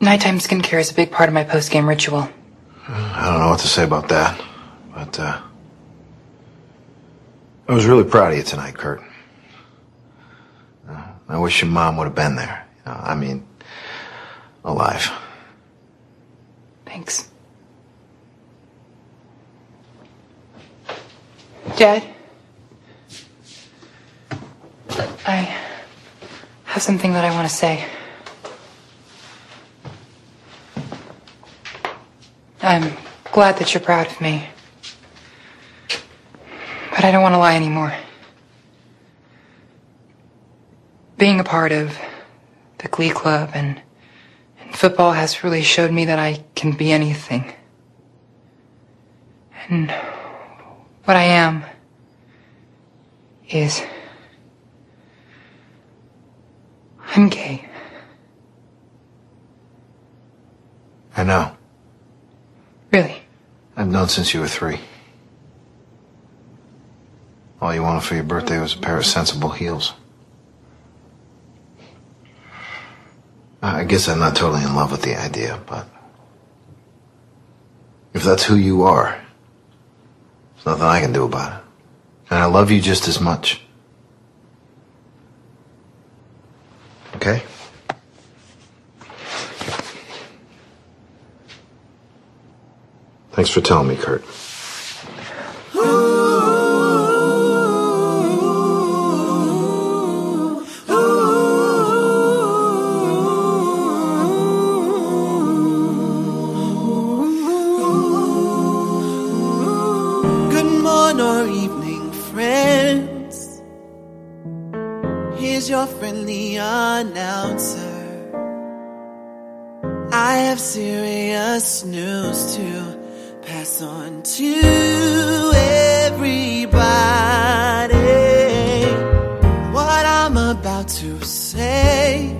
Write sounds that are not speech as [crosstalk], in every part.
Nighttime skincare is a big part of my post-game ritual. I don't know what to say about that, but uh, I was really proud of you tonight, Kurt. Uh, I wish your mom would have been there. You I mean, alive. Thanks. Dad? I have something that I want to say. I'm glad that you're proud of me. But I don't want to lie anymore. Being a part of the Glee Club and, and football has really showed me that I can be anything. And what I am is. I'm gay. I know. Really? I've known since you were three. All you wanted for your birthday was a pair of sensible heels. I guess I'm not totally in love with the idea, but if that's who you are, there's nothing I can do about it. And I love you just as much. Okay? Thanks for telling me, Kurt. Good morning or evening, friends. Here's your friendly announcer. I have serious news to pass on to everybody. What I'm about to say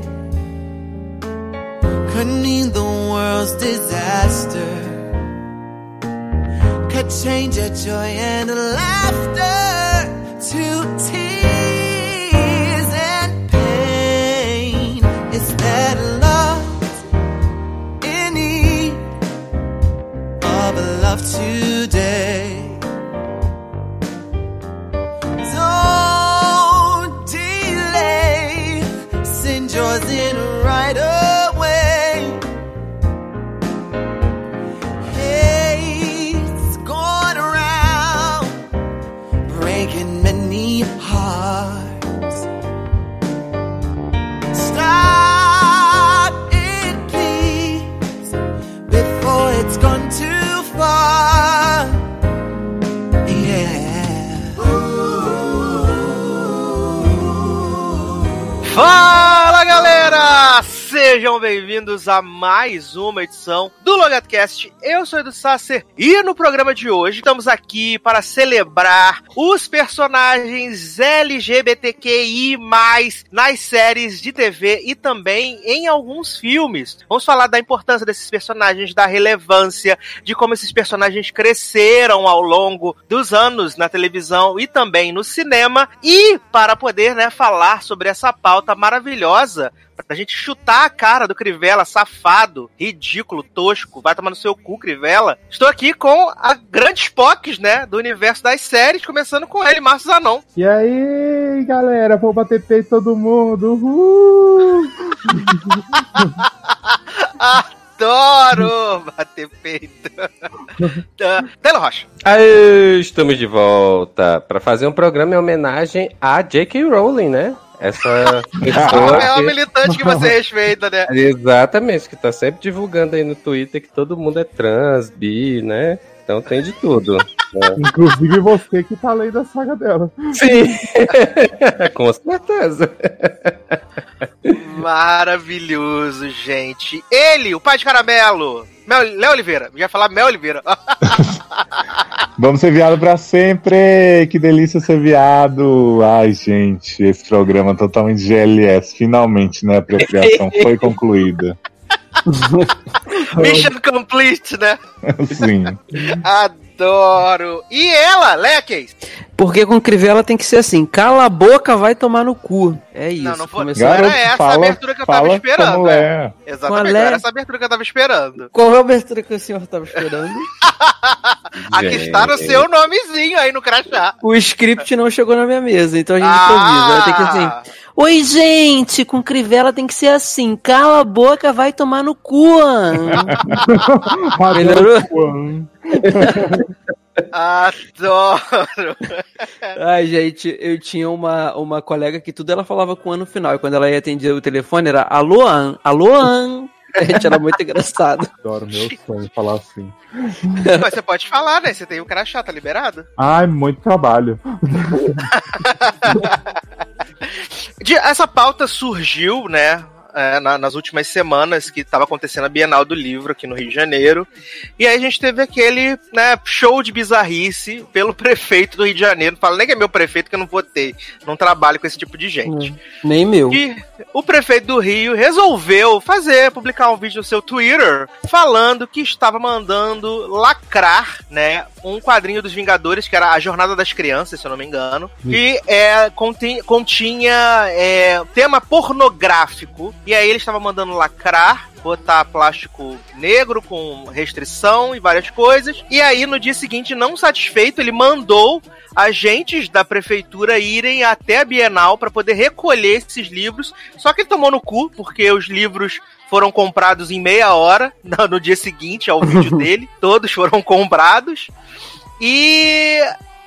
could mean the world's disaster could change your joy and laughter to Sejam bem-vindos a mais uma edição do Logatcast. Eu sou Edu Sasser e no programa de hoje estamos aqui para celebrar os personagens LGBTQI+, nas séries de TV e também em alguns filmes. Vamos falar da importância desses personagens, da relevância, de como esses personagens cresceram ao longo dos anos na televisão e também no cinema. E para poder né, falar sobre essa pauta maravilhosa, pra gente chutar a cara do Crivella, safado, ridículo, tosco, vai tomar no seu cu, Crivella. Estou aqui com a grandes Spocks, né, do universo das séries, começando com ele, Márcio Zanon. E aí, galera, vou bater peito todo mundo. Uhul! [laughs] Adoro bater peito. [laughs] Taylor Rocha. Aê, estamos de volta para fazer um programa em homenagem a J.K. Rowling, né? Essa [laughs] pessoa. É uma militante que você respeita, né? [laughs] Exatamente, que tá sempre divulgando aí no Twitter que todo mundo é trans, bi, né? Então tem de tudo. né? [laughs] Inclusive você que tá lendo a saga dela. Sim, com certeza. Maravilhoso, gente. Ele, o pai de caramelo. Mel, Léo Oliveira. Já ia falar Mel Oliveira. [laughs] Vamos ser viado pra sempre! Que delícia ser viado! Ai, gente, esse programa totalmente GLS. Finalmente, né? A apropriação [laughs] foi concluída. Mission complete, né? [laughs] Sim. Adoro! E ela, Leques? Porque com Crivella tem que ser assim: cala a boca, vai tomar no cu. É isso. Não, não foi- Começou- Garoto, era essa a fala, abertura que eu tava esperando, né? é. Exatamente, é? era essa abertura que eu tava esperando. Qual é a abertura que o senhor estava esperando? [laughs] Aqui está no seu nomezinho aí no crachá. o script não chegou na minha mesa, então a gente improvisa. Vai ter que assim. Oi, gente, com Crivella tem que ser assim: cala a boca, vai tomar no cu. [laughs] Melhorou? [laughs] Adoro! Ai, gente, eu tinha uma, uma colega que tudo ela falava com o ano final. E quando ela ia atender o telefone, era alô, An, alô, An. Gente, era muito engraçado. Adoro meu sonho falar assim. Mas você pode falar, né? Você tem o crachá, tá liberado? Ai, muito trabalho. [laughs] De- essa pauta surgiu, né? é, na- nas últimas semanas que estava acontecendo a Bienal do Livro aqui no Rio de Janeiro. E aí a gente teve aquele né, show de bizarrice pelo [laughs] prefeito do Rio de Janeiro. Não fala nem que é meu prefeito que eu não votei. Não trabalho com esse tipo de gente. Nem meu. E o prefeito do Rio resolveu fazer, publicar um vídeo no seu Twitter falando que estava mandando lacrar, né, um quadrinho dos Vingadores, que era a Jornada das Crianças, se eu não me engano, que é, conti- continha é, tema pornográfico. E aí ele estava mandando lacrar, botar plástico negro com restrição e várias coisas. E aí no dia seguinte, não satisfeito, ele mandou agentes da prefeitura irem até a Bienal para poder recolher esses livros. Só que ele tomou no cu, porque os livros foram comprados em meia hora, no [laughs] no dia seguinte ao vídeo [laughs] dele. Todos foram comprados. E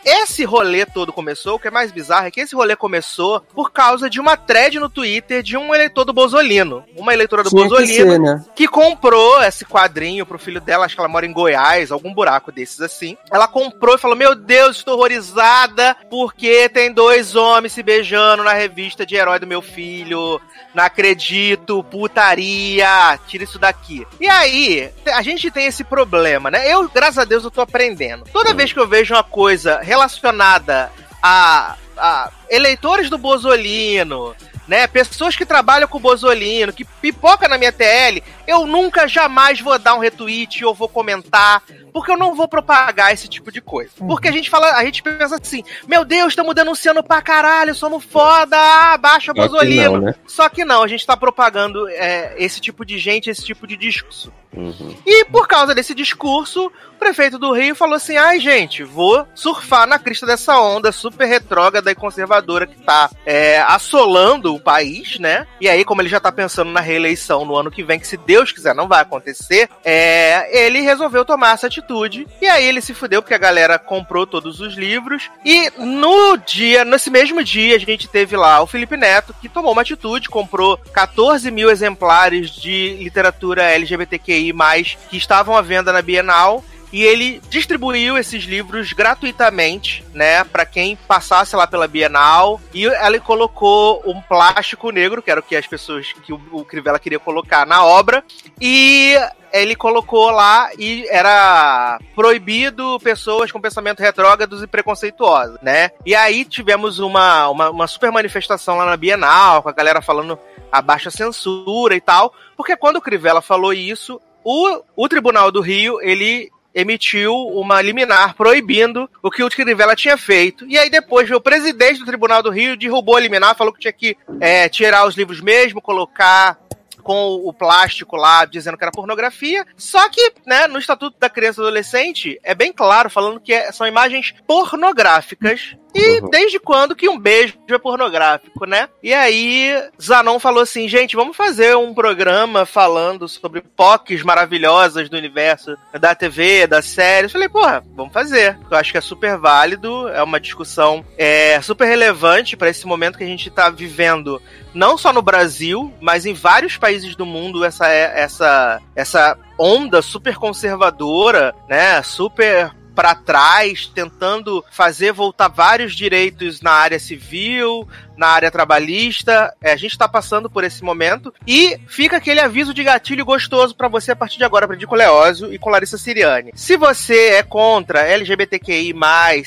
esse rolê todo começou, o que é mais bizarro é que esse rolê começou por causa de uma thread no Twitter de um eleitor do Bozolino. Uma eleitora do Tinha que Bozolino ser, né? que comprou esse quadrinho pro filho dela, acho que ela mora em Goiás, algum buraco desses assim. Ela comprou e falou: Meu Deus, estou horrorizada porque tem dois homens se beijando na revista de herói do meu filho. Não acredito, putaria, tira isso daqui. E aí, a gente tem esse problema, né? Eu, graças a Deus, eu tô aprendendo. Toda vez que eu vejo uma coisa relacionada a, a eleitores do Bozolino, né? Pessoas que trabalham com o Bozolino, que pipoca na minha TL, eu nunca jamais vou dar um retweet ou vou comentar, porque eu não vou propagar esse tipo de coisa. Porque a gente fala, a gente pensa assim, meu Deus, estamos denunciando pra caralho, somos foda, ah, baixa o Só que Bozolino. não, né? Só que não, a gente tá propagando é, esse tipo de gente, esse tipo de discurso. Uhum. E por causa desse discurso, o prefeito do Rio falou assim: ai, gente, vou surfar na crista dessa onda super retrógrada e conservadora que tá é, assolando o país, né? E aí, como ele já tá pensando na reeleição no ano que vem, que se Deus quiser não vai acontecer, é, ele resolveu tomar essa atitude. E aí ele se fudeu porque a galera comprou todos os livros. E no dia, nesse mesmo dia, a gente teve lá o Felipe Neto, que tomou uma atitude, comprou 14 mil exemplares de literatura LGBTQI, que estavam à venda na Bienal. E ele distribuiu esses livros gratuitamente, né, para quem passasse lá pela Bienal. E ela colocou um plástico negro, que era o que as pessoas que o, o Crivella queria colocar na obra. E ele colocou lá e era proibido pessoas com pensamento retrógrados e preconceituosos, né? E aí tivemos uma, uma, uma super manifestação lá na Bienal, com a galera falando abaixo a censura e tal. Porque quando o Crivella falou isso, o, o Tribunal do Rio, ele emitiu uma liminar proibindo o que o Crivella tinha feito. E aí depois o presidente do Tribunal do Rio, derrubou a liminar, falou que tinha que é, tirar os livros mesmo, colocar com o plástico lá dizendo que era pornografia. Só que, né, no Estatuto da Criança e Adolescente é bem claro falando que é- são imagens pornográficas. E Uhum. desde quando que um beijo é pornográfico, né? E aí, Zanon falou assim: gente, vamos fazer um programa falando sobre POCs maravilhosas do universo da TV, da série. Eu falei, porra, vamos fazer. Eu acho que é super válido, é uma discussão é, super relevante para esse momento que a gente tá vivendo não só no Brasil, mas em vários países do mundo, essa, essa, essa onda super conservadora, né? Super para trás, tentando fazer voltar vários direitos na área civil, na área trabalhista. É, a gente tá passando por esse momento. E fica aquele aviso de gatilho gostoso para você a partir de agora, Predico Leózio e com Larissa Siriani. Se você é contra LGBTQI,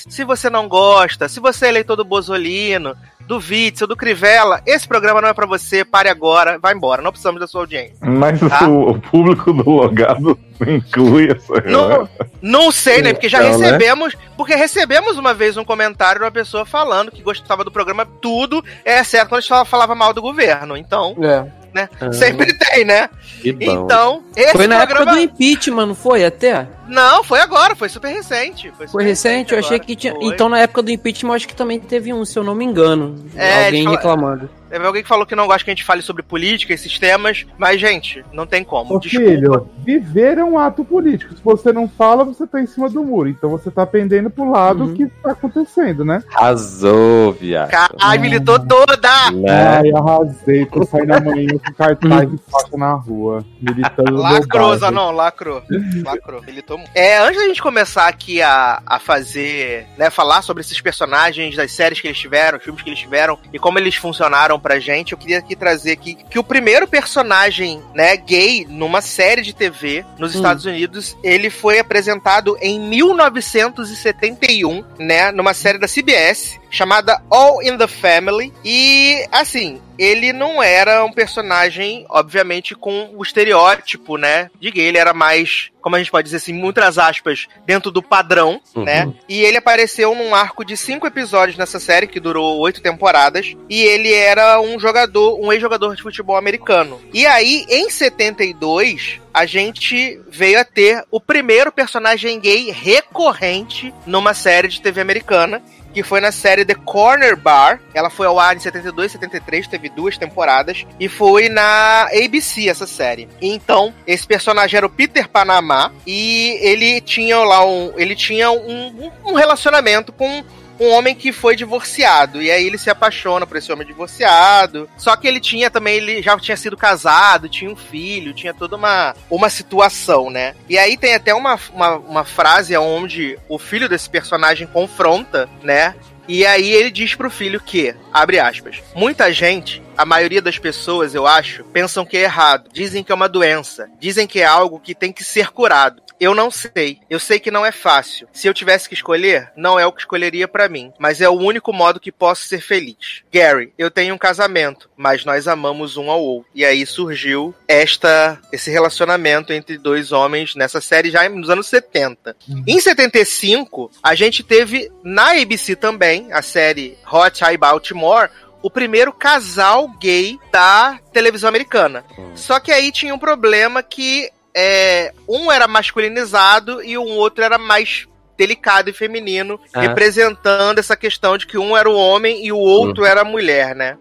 se você não gosta, se você é eleitor do Bozolino, do Witzel, do Crivella, esse programa não é para você, pare agora, vai embora, não precisamos da sua audiência. Mas Tá. o, o público do logado [laughs] inclui essa Não, não sei, né? Porque já Então, né? recebemos. Porque recebemos uma vez um comentário de uma pessoa falando que gostava do programa tudo, é certo quando a gente fala- falava mal do governo. Então, É. né? Sempre tem, né? Então, esse Foi na programa. época do impeachment, não foi? Até? Não, foi agora, foi super recente. Foi, super Foi recente? Eu achei agora. que tinha. Foi. Então, na época do impeachment, eu acho que também teve um, se eu não me engano. É, Alguém falam- reclamando. Teve alguém que falou que não gosta que a gente fale sobre política, esses temas, mas, gente, não tem como. Ô, filho, viver é um ato político. Se você não fala, você tá em cima do muro. Então você tá pendendo pro lado Uhum. que tá acontecendo, né? Arrasou, viado. Caralho, militou toda! Né? Ai, arrasei. Tô saindo amanhã com cartaz de [laughs] faca na rua. Militando. Lacrou. Zanon, lacrou. Lacrou. Militou muito. É, antes da gente começar aqui a, a fazer, né, falar sobre esses personagens das séries que eles tiveram, os filmes que eles tiveram e como eles funcionaram pra gente, eu queria aqui trazer aqui que o primeiro personagem, né, gay numa série de TV nos Hum. Estados Unidos, ele foi apresentado em 1971, né, numa série da CBS chamada All in the Family e assim, ele não era um personagem, obviamente, com o estereótipo, né, de gay, ele era mais, como a gente pode dizer assim, muitas aspas, dentro do padrão, Uhum. né, e ele apareceu num arco de cinco episódios nessa série, que durou oito temporadas, e ele era um jogador, um ex-jogador de futebol americano. E aí, em 72, a gente veio a ter o primeiro personagem gay recorrente numa série de TV americana, que foi na série The Corner Bar. Ela foi ao ar em 72, 73, teve duas temporadas. E foi na ABC essa série. Então, esse personagem era o Peter Panamá. E ele tinha lá um. Ele tinha um, um relacionamento com um homem que foi divorciado. E aí ele se apaixona por esse homem divorciado. Só que ele tinha também, ele já tinha sido casado, tinha um filho, tinha toda uma, uma situação, né? E aí tem até uma, uma, uma frase onde o filho desse personagem confronta, né? E aí ele diz pro filho que, abre aspas, muita gente, a maioria das pessoas, eu acho, pensam que é errado. Dizem que é uma doença. Dizem que é algo que tem que ser curado. Eu não sei. Eu sei que não é fácil. Se eu tivesse que escolher, não é o que escolheria pra mim, mas é o único modo que posso ser feliz. Gary, eu tenho um casamento, mas nós amamos um ao outro. E aí surgiu esta esse relacionamento entre dois homens nessa série já nos anos 70. Em 75, a gente teve na ABC também a série Hot Eye Baltimore o primeiro casal gay da televisão americana. Só que aí tinha um problema que é, um era masculinizado e o outro era mais delicado e feminino, Ah. representando essa questão de que um era o homem e o outro era a mulher, né?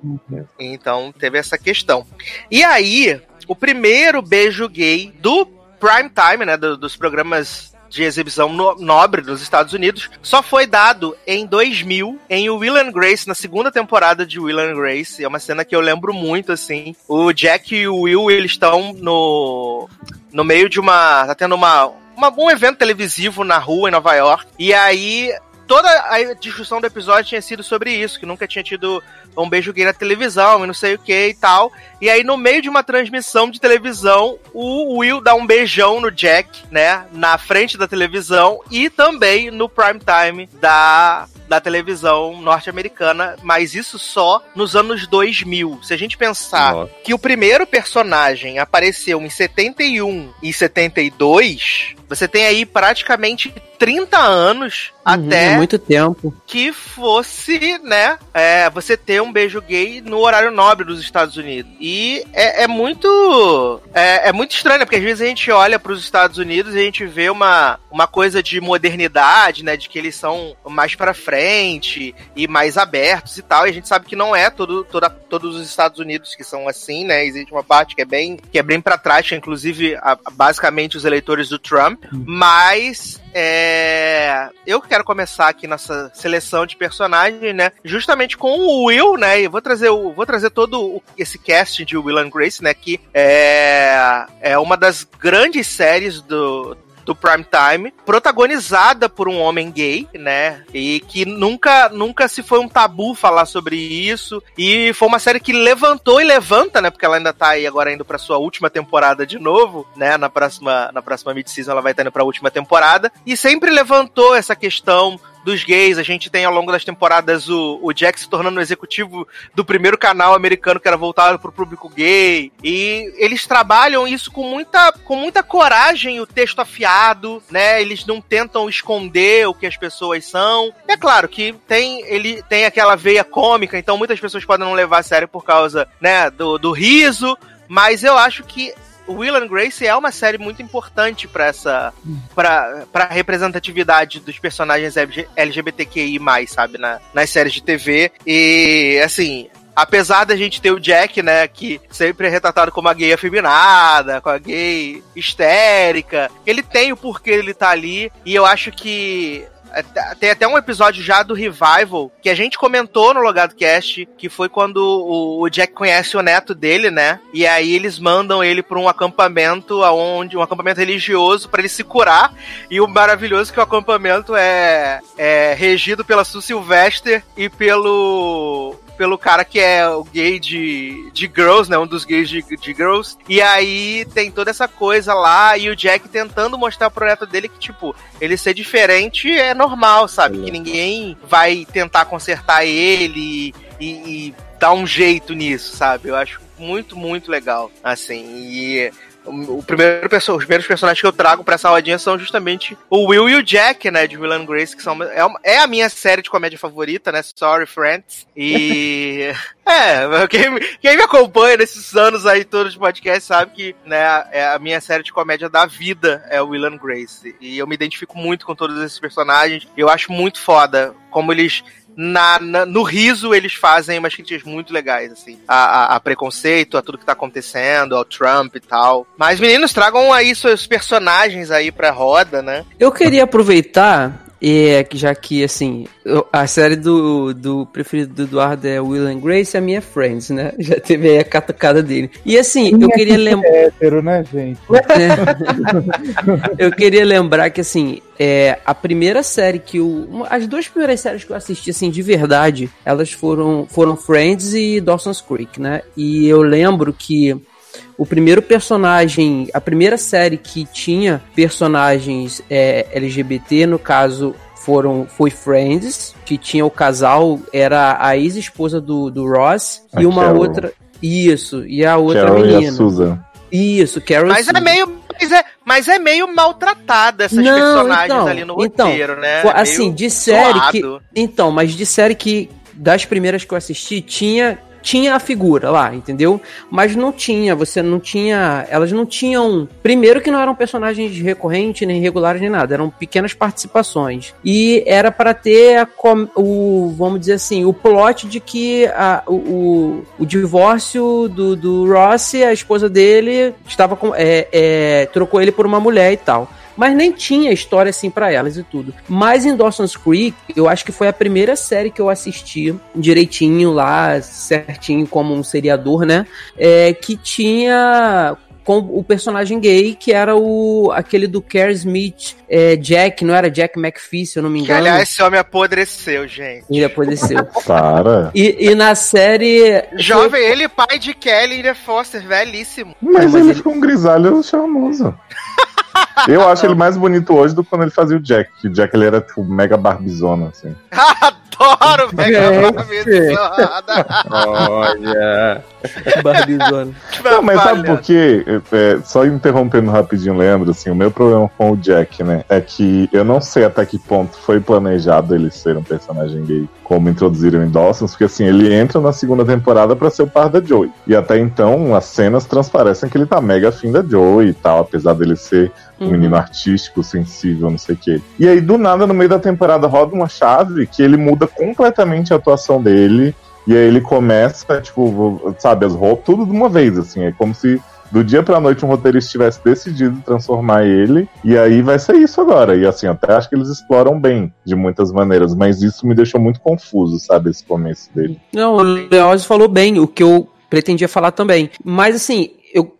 Então teve essa questão. E aí, o primeiro beijo gay do prime time, né, do- dos programas de exibição no- nobre nos Estados Unidos, só foi dado em 2000 em Will and Grace, na segunda temporada de Will and Grace. É uma cena que eu lembro muito, assim. O Jack e o Will, eles estão no, no meio de uma... tá tendo uma, uma, um evento televisivo na rua em Nova York. E aí... Toda a discussão do episódio tinha sido sobre isso, que nunca tinha tido um beijo gay na televisão e não sei o que e tal. E aí, no meio de uma transmissão de televisão, o Will dá um beijão no Jack, né? Na frente da televisão e também no prime time da, da televisão norte-americana, mas isso só nos anos 2000. Se a gente pensar Nossa. que o primeiro personagem apareceu em 71 e 72, você tem aí praticamente 30 anos Uhum, até é muito tempo. que fosse, né, é, você ter um beijo gay no horário nobre dos Estados Unidos. E é, é muito. É, é muito estranho, né? Porque às vezes a gente olha para os Estados Unidos e a gente vê uma, uma coisa de modernidade, né? De que eles são mais pra frente e mais abertos e tal. E a gente sabe que não é todo, toda, todos os Estados Unidos que são assim, né? Existe uma parte que é bem, que é bem para trás, que é, inclusive, a- basicamente os eleitores do Trump. Mas é, eu quero começar aqui nessa seleção de personagens, né? Justamente com o Will, né? E vou trazer o, vou trazer todo esse cast de Will and Grace, né? Que é, é uma das grandes séries do do prime time, protagonizada por um homem gay, né? E que nunca, nunca se foi um tabu falar sobre isso. E foi uma série que levantou e levanta, né? Porque ela ainda tá aí agora indo pra sua última temporada de novo, né? Na próxima, na próxima mid-season ela vai estar indo pra última temporada. E sempre levantou essa questão dos gays. A gente tem ao longo das temporadas o, o Jack se tornando o executivo do primeiro canal americano que era voltado pro público gay. E eles trabalham isso com muita, com muita coragem, o texto afiado, né? Eles não tentam esconder o que as pessoas são. E é claro que tem ele tem aquela veia cômica, então muitas pessoas podem não levar a sério por causa, né, do, do riso. Mas eu acho que Will and Grace é uma série muito importante para essa para para representatividade dos personagens LGBTQI+, sabe, na, nas séries de TV. E assim, apesar da gente ter o Jack, né, que sempre é retratado como a gay afeminada, com a gay histérica, ele tem o porquê ele tá ali, e eu acho que tem até um episódio já do Revival que a gente comentou no Logado Cast, que foi quando o, Jack conhece o neto dele, né? E aí eles mandam ele para um acampamento aonde um acampamento religioso para ele se curar. E o maravilhoso é que o acampamento é, é regido pela Sue Sylvester e pelo pelo cara que é o gay de, de Girls, né? Um dos gays de, de Girls. E aí tem toda essa coisa lá e o Jack tentando mostrar pro neto dele que, tipo, ele ser diferente é normal, sabe? Que ninguém vai tentar consertar ele e, e dar um jeito nisso, sabe? Eu acho muito, muito legal, assim. E o primeiro, os primeiros personagens que eu trago pra essa rodinha são justamente o Will e o Jack, né, de Will and Grace, que são, é, uma, é a minha série de comédia favorita, né, Sorry Friends, e... [laughs] é, quem, quem me acompanha nesses anos aí todos de podcast sabe que, né, é a minha série de comédia da vida é o Will and Grace, e eu me identifico muito com todos esses personagens, eu acho muito foda como eles na, na, no riso eles fazem umas críticas muito legais, assim, a, a, a, preconceito, a tudo que tá acontecendo, ao Trump e tal. Mas meninos, tragam aí seus personagens aí pra roda, né? Eu queria aproveitar e é já que, assim, a série do, do preferido do Eduardo é Will and Grace, a minha é Friends, né? [laughs] Já teve aí a catucada dele. E assim, eu queria lembrar. É hétero, né, gente? [laughs] eu queria lembrar que, assim, é, a primeira série que o. As duas primeiras séries que eu assisti, assim, de verdade, elas foram, foram Friends e Dawson's Creek, né? E eu lembro que o primeiro personagem, a primeira série que tinha personagens é, LGBT, no caso foram foi Friends, que tinha o casal, era a ex-esposa do, do Ross a e uma Carol. outra. Isso, e a outra Carol menina. E a Susan. Isso, Carol Mas é meio. Mas é, mas é meio maltratada essas Não, personagens então, ali no então, roteiro, né? É assim, de série que. Então, mas de série que. Das primeiras que eu assisti, tinha tinha a figura lá, entendeu? Mas não tinha, você não tinha. Elas não tinham. Primeiro que não eram personagens recorrentes, nem regulares, nem nada. Eram pequenas participações. E era para ter o. Vamos dizer assim, o plot de que a, o, o, divórcio do, do Ross, a esposa dele, estava com. É, é, trocou ele por uma mulher e tal mas nem tinha história assim para elas e tudo. Mas em Dawson's Creek, eu acho que foi a primeira série que eu assisti direitinho lá, certinho como um seriador, né? É, que tinha com o personagem gay, que era o aquele do Care Smith, é, Jack, não era Jack McPhee, se eu não me engano. Que, aliás, esse homem apodreceu, gente. Ele apodreceu. [laughs] Para. E, e na série... Jovem, foi... ele pai de Kelly e Foster, velhíssimo. Mas, mas ele, ele ficou um grisalho charmoso. [laughs] Eu acho ele mais bonito hoje do que quando ele fazia o Jack. O Jack ele era tipo mega barbizona, assim. [laughs] Adoro mega barbizona. Olha. Barbizona. Não, mas sabe por quê? É, só interrompendo rapidinho, Leandro, assim, o meu problema com o Jack, né? É que eu não sei até que ponto foi planejado ele ser um personagem gay, como introduziram em Dawson's, porque assim, ele entra na segunda temporada para ser o par da Joey. E até então, as cenas transparecem que ele tá mega afim da Joey e tal, apesar dele ser um uhum. menino artístico, sensível, não sei o quê. E aí, do nada, no meio da temporada, roda uma chave que ele muda completamente a atuação dele. E aí ele começa, tipo, sabe, as roupas, tudo de uma vez, assim. É como se do dia pra noite um roteirista tivesse decidido transformar ele, e aí vai ser isso agora. E assim, até acho que eles exploram bem de muitas maneiras, mas isso me deixou muito confuso, sabe, esse começo dele. Não, o Leoz falou bem, o que eu pretendia falar também. Mas assim,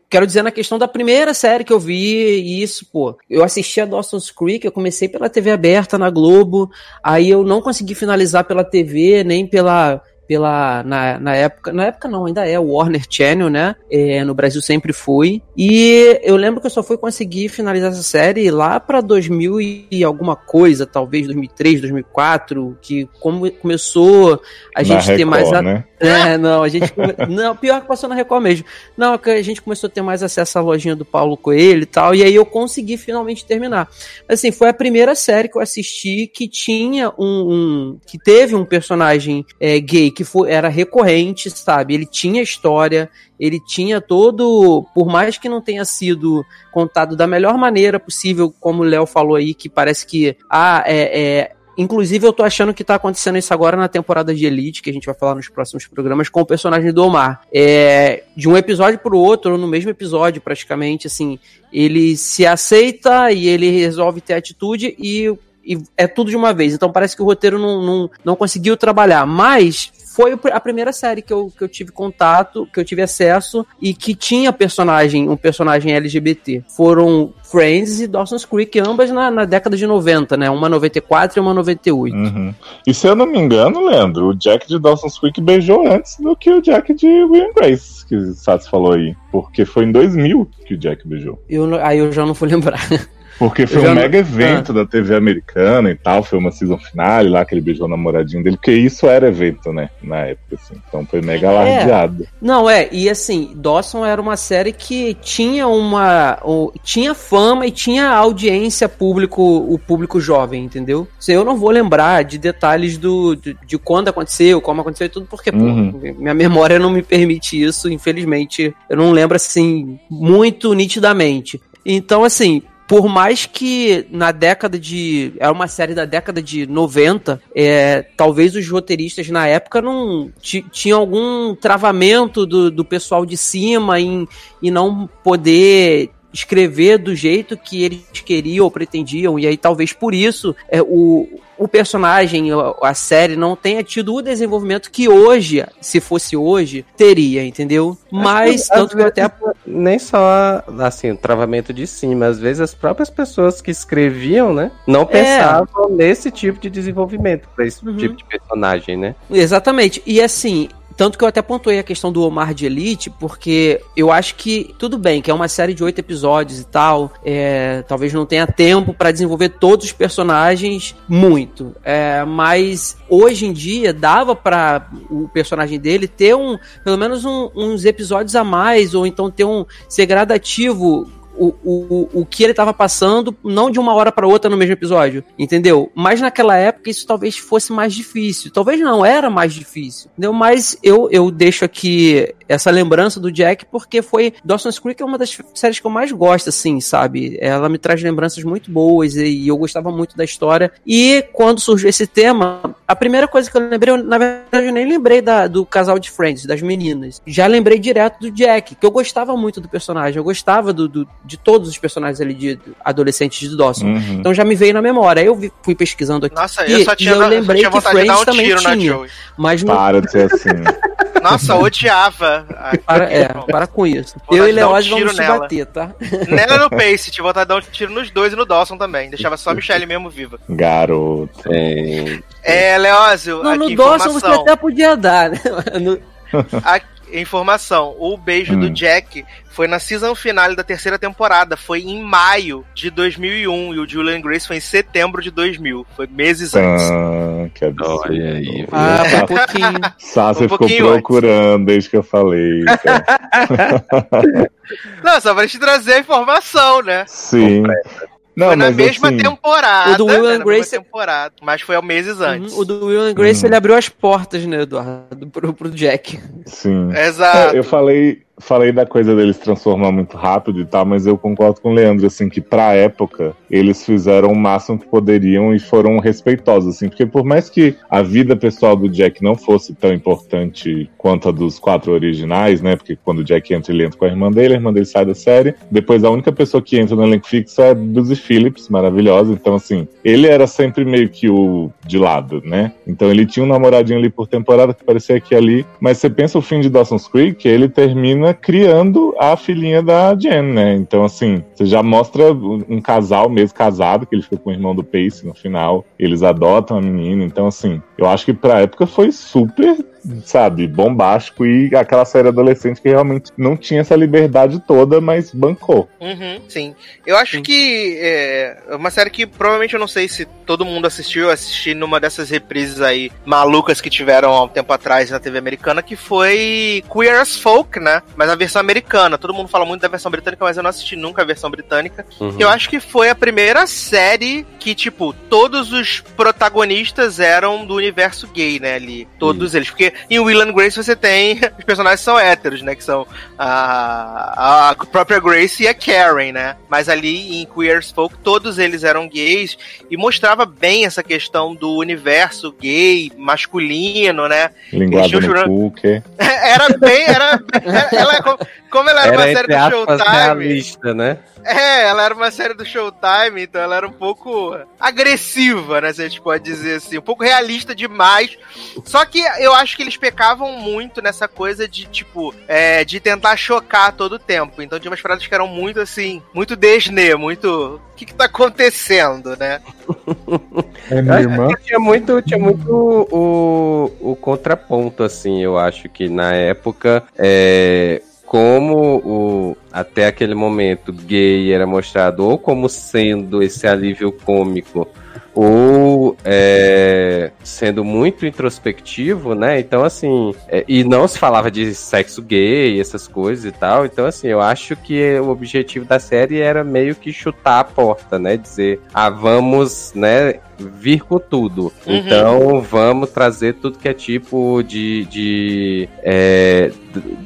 quero dizer na questão da primeira série que eu vi, isso, pô. Eu assisti a Dawson's Creek, eu comecei pela TV aberta na Globo, aí eu não consegui finalizar pela TV, nem pela pela na, na época, na época não, ainda é o Warner Channel, né? É, no Brasil sempre foi. E eu lembro que eu só fui conseguir finalizar essa série lá para 2000 e alguma coisa, talvez 2003, 2004, que como começou a gente Na ter Record, mais a... né? É, não, a gente [laughs] não, pior que passou na Record mesmo. Não, é que a gente começou a ter mais acesso à lojinha do Paulo Coelho e tal, e aí eu consegui finalmente terminar. Assim, foi a primeira série que eu assisti que tinha um, um- que teve um personagem é, gay que foi, era recorrente, sabe? Ele tinha história, ele tinha todo, por mais que não tenha sido contado da melhor maneira possível, como o Léo falou aí, que parece que ah, é, é Inclusive, eu tô achando que tá acontecendo isso agora na temporada de Elite, que a gente vai falar nos próximos programas, com o personagem do Omar. É, de um episódio pro outro, ou no mesmo episódio, praticamente, assim, ele se aceita e ele resolve ter atitude e, e é tudo de uma vez. Então parece que o roteiro não, não, não conseguiu trabalhar. Mas foi a primeira série que eu, que eu tive contato, que eu tive acesso e que tinha personagem, um personagem LGBT. Foram Friends e Dawson's Creek, ambas na, na década de 90, né? Uma 94 e uma 98. Uhum. E se eu não me engano, Leandro, o Jack de Dawson's Creek beijou antes do que o Jack de Will Grace, que o Sassi falou aí. Porque foi em 2000 que o Jack beijou. Eu, aí eu já não vou [laughs] lembrar. Porque foi já um mega evento da TV americana e tal, foi uma season finale lá que ele beijou o namoradinho dele, porque isso era evento, né, na época, assim. Então foi mega É. alardeado. Não, é, e assim, Dawson era uma série que tinha uma. tinha fama e tinha audiência público, o público jovem, entendeu? Eu não vou lembrar de detalhes do, de, de quando aconteceu, como aconteceu e tudo, porque, pô, Uhum. minha memória não me permite isso, infelizmente. Eu não lembro assim, muito nitidamente. Então, assim. Por mais que na década de. Era uma série da década de 90, é, talvez os roteiristas na época não ti- tinham algum travamento do, do pessoal de cima em, em não poder escrever do jeito que eles queriam ou pretendiam, e aí talvez por isso é, o, o personagem, a- série, não tenha tido o desenvolvimento que hoje, se fosse hoje, teria, entendeu? Mas, Acho que, tanto que até. Nem só, assim, o travamento de cima. Às vezes as próprias pessoas que escreviam, né? Não pensavam nesse tipo de desenvolvimento pra esse Uhum. tipo de personagem, né? Exatamente. E assim, tanto que eu até pontuei a questão do Omar de Elite, porque eu acho que tudo bem, que é uma série de oito episódios e tal, é, talvez não tenha tempo pra desenvolver todos os personagens muito, é, mas hoje em dia dava pra o personagem dele ter um, pelo menos um- uns episódios a mais, ou então ter um ser gradativo o, o, o que ele tava passando, não de uma hora para outra no mesmo episódio, entendeu? Mas naquela época isso talvez fosse mais difícil. Talvez não, era mais difícil, entendeu? Mas eu, eu deixo aqui essa lembrança do Jack porque foi. Dawson's Creek é uma das séries que eu mais gosto, assim, sabe? Ela me traz lembranças muito boas e eu gostava muito da história. E quando surgiu esse tema, a primeira coisa que eu lembrei, eu, na verdade, eu nem lembrei da, do casal de Friends, das meninas. Já lembrei direto do Jack, que eu gostava muito do personagem, eu gostava do, do- de todos os personagens ali de adolescentes de Dawson. Uhum. Então já me veio na memória. Aí eu vi- fui pesquisando aqui. Nossa, e, eu só e tinha, eu eu lembrei tinha que vontade de dar Friends um também tiro na tinha. Mas não. Para de ser [laughs] assim. Nossa, eu odiava. [laughs] Para, é, para com isso. Vontade eu e um Leoz tiro vamos se bater, tá? Nela no [laughs] Pace, tinha vontade de dar um tiro nos dois e no Dawson também. Deixava só a Michelle mesmo viva. Garoto. É, É, Leózio, Não, no Dawson você até podia dar, né? No- Aqui, informação, o beijo Hum. do Jack foi na season finale da terceira temporada, foi em maio de 2001 e o Julian Grace foi em setembro de 2000, foi meses antes. Ah, que absurdo. Olha aí? Ah, foi um pouquinho. [laughs] Sassi Um ficou pouquinho antes. procurando desde que eu falei. cara. [laughs] Não, só pra te trazer a informação, né? Sim. Não, foi na mas mesma assim, temporada. O do Will and na Grace- mesma temporada, mas foi há meses antes. Uhum, O do Will and Grace, Uhum. ele abriu as portas, né, Eduardo, pro, pro Jack. sim. Exato. É, eu falei, falei da coisa deles transformar muito rápido e tal, mas eu concordo com o Leandro, assim, que pra época eles fizeram o máximo que poderiam e foram respeitosos, assim, porque por mais que a vida pessoal do Jack não fosse tão importante quanto a dos quatro originais, né, porque quando o Jack entra, ele entra com a irmã dele, a irmã dele sai da série, depois a única pessoa que entra no elenco fixo é a Busy Phillips, maravilhosa, então assim, ele era sempre meio que o de lado, né, então ele tinha um namoradinho ali por temporada que parecia aqui ali, mas você pensa o fim de Dawson's Creek, ele termina criando a filhinha da Jen, né? Então, assim, você já mostra um casal mesmo casado, que ele fica com o irmão do Pace no final. Eles adotam a menina. Então, assim, eu acho que pra época foi super sabe, bombástico e aquela série adolescente que realmente não tinha essa liberdade toda, mas bancou. Uhum, sim. Eu acho sim. que é uma série que provavelmente eu não sei se todo mundo assistiu, assisti numa dessas reprises aí malucas que tiveram há um tempo atrás na TV americana, que foi Queer as Folk, né? Mas a versão americana. Todo mundo fala muito da versão britânica, mas eu não assisti nunca a versão britânica. Uhum. Eu acho que foi a primeira série que, tipo, todos os protagonistas eram do universo gay, né? Ali. Todos uhum. eles. Porque em Will and Grace você tem. [laughs] Os personagens são héteros, né? Que são a, a própria Grace e a Karen, né? Mas ali em Queer as Folk todos eles eram gays e mostrava bem essa questão do universo gay, masculino, né? Linguagem no cu, [laughs] Era bem. Era, era, ela, como ela era, era uma série do Showtime. Realista, né? É, ela era uma série do Showtime, então ela era um pouco agressiva, né? Se a gente pode dizer assim. Um pouco realista demais. Só que eu acho que eles pecavam muito nessa coisa de, tipo, é, de tentar chocar todo o tempo. Então tinha umas paradas que eram muito assim, muito desnê, muito. O que, que tá acontecendo, né? [laughs] É minha irmã. Tinha muito, tinha muito o, o contraponto, assim, eu acho que na época. É, como o, até aquele momento gay era mostrado ou como sendo esse alívio cômico ou é, sendo muito introspectivo, né? Então, assim, é, e não se falava de sexo gay, essas coisas e tal. Então, assim, eu acho que o objetivo da série era meio que chutar a porta, né? Dizer, ah, vamos, né? Vir com tudo. Uhum. Então vamos trazer tudo que é tipo de. de, é,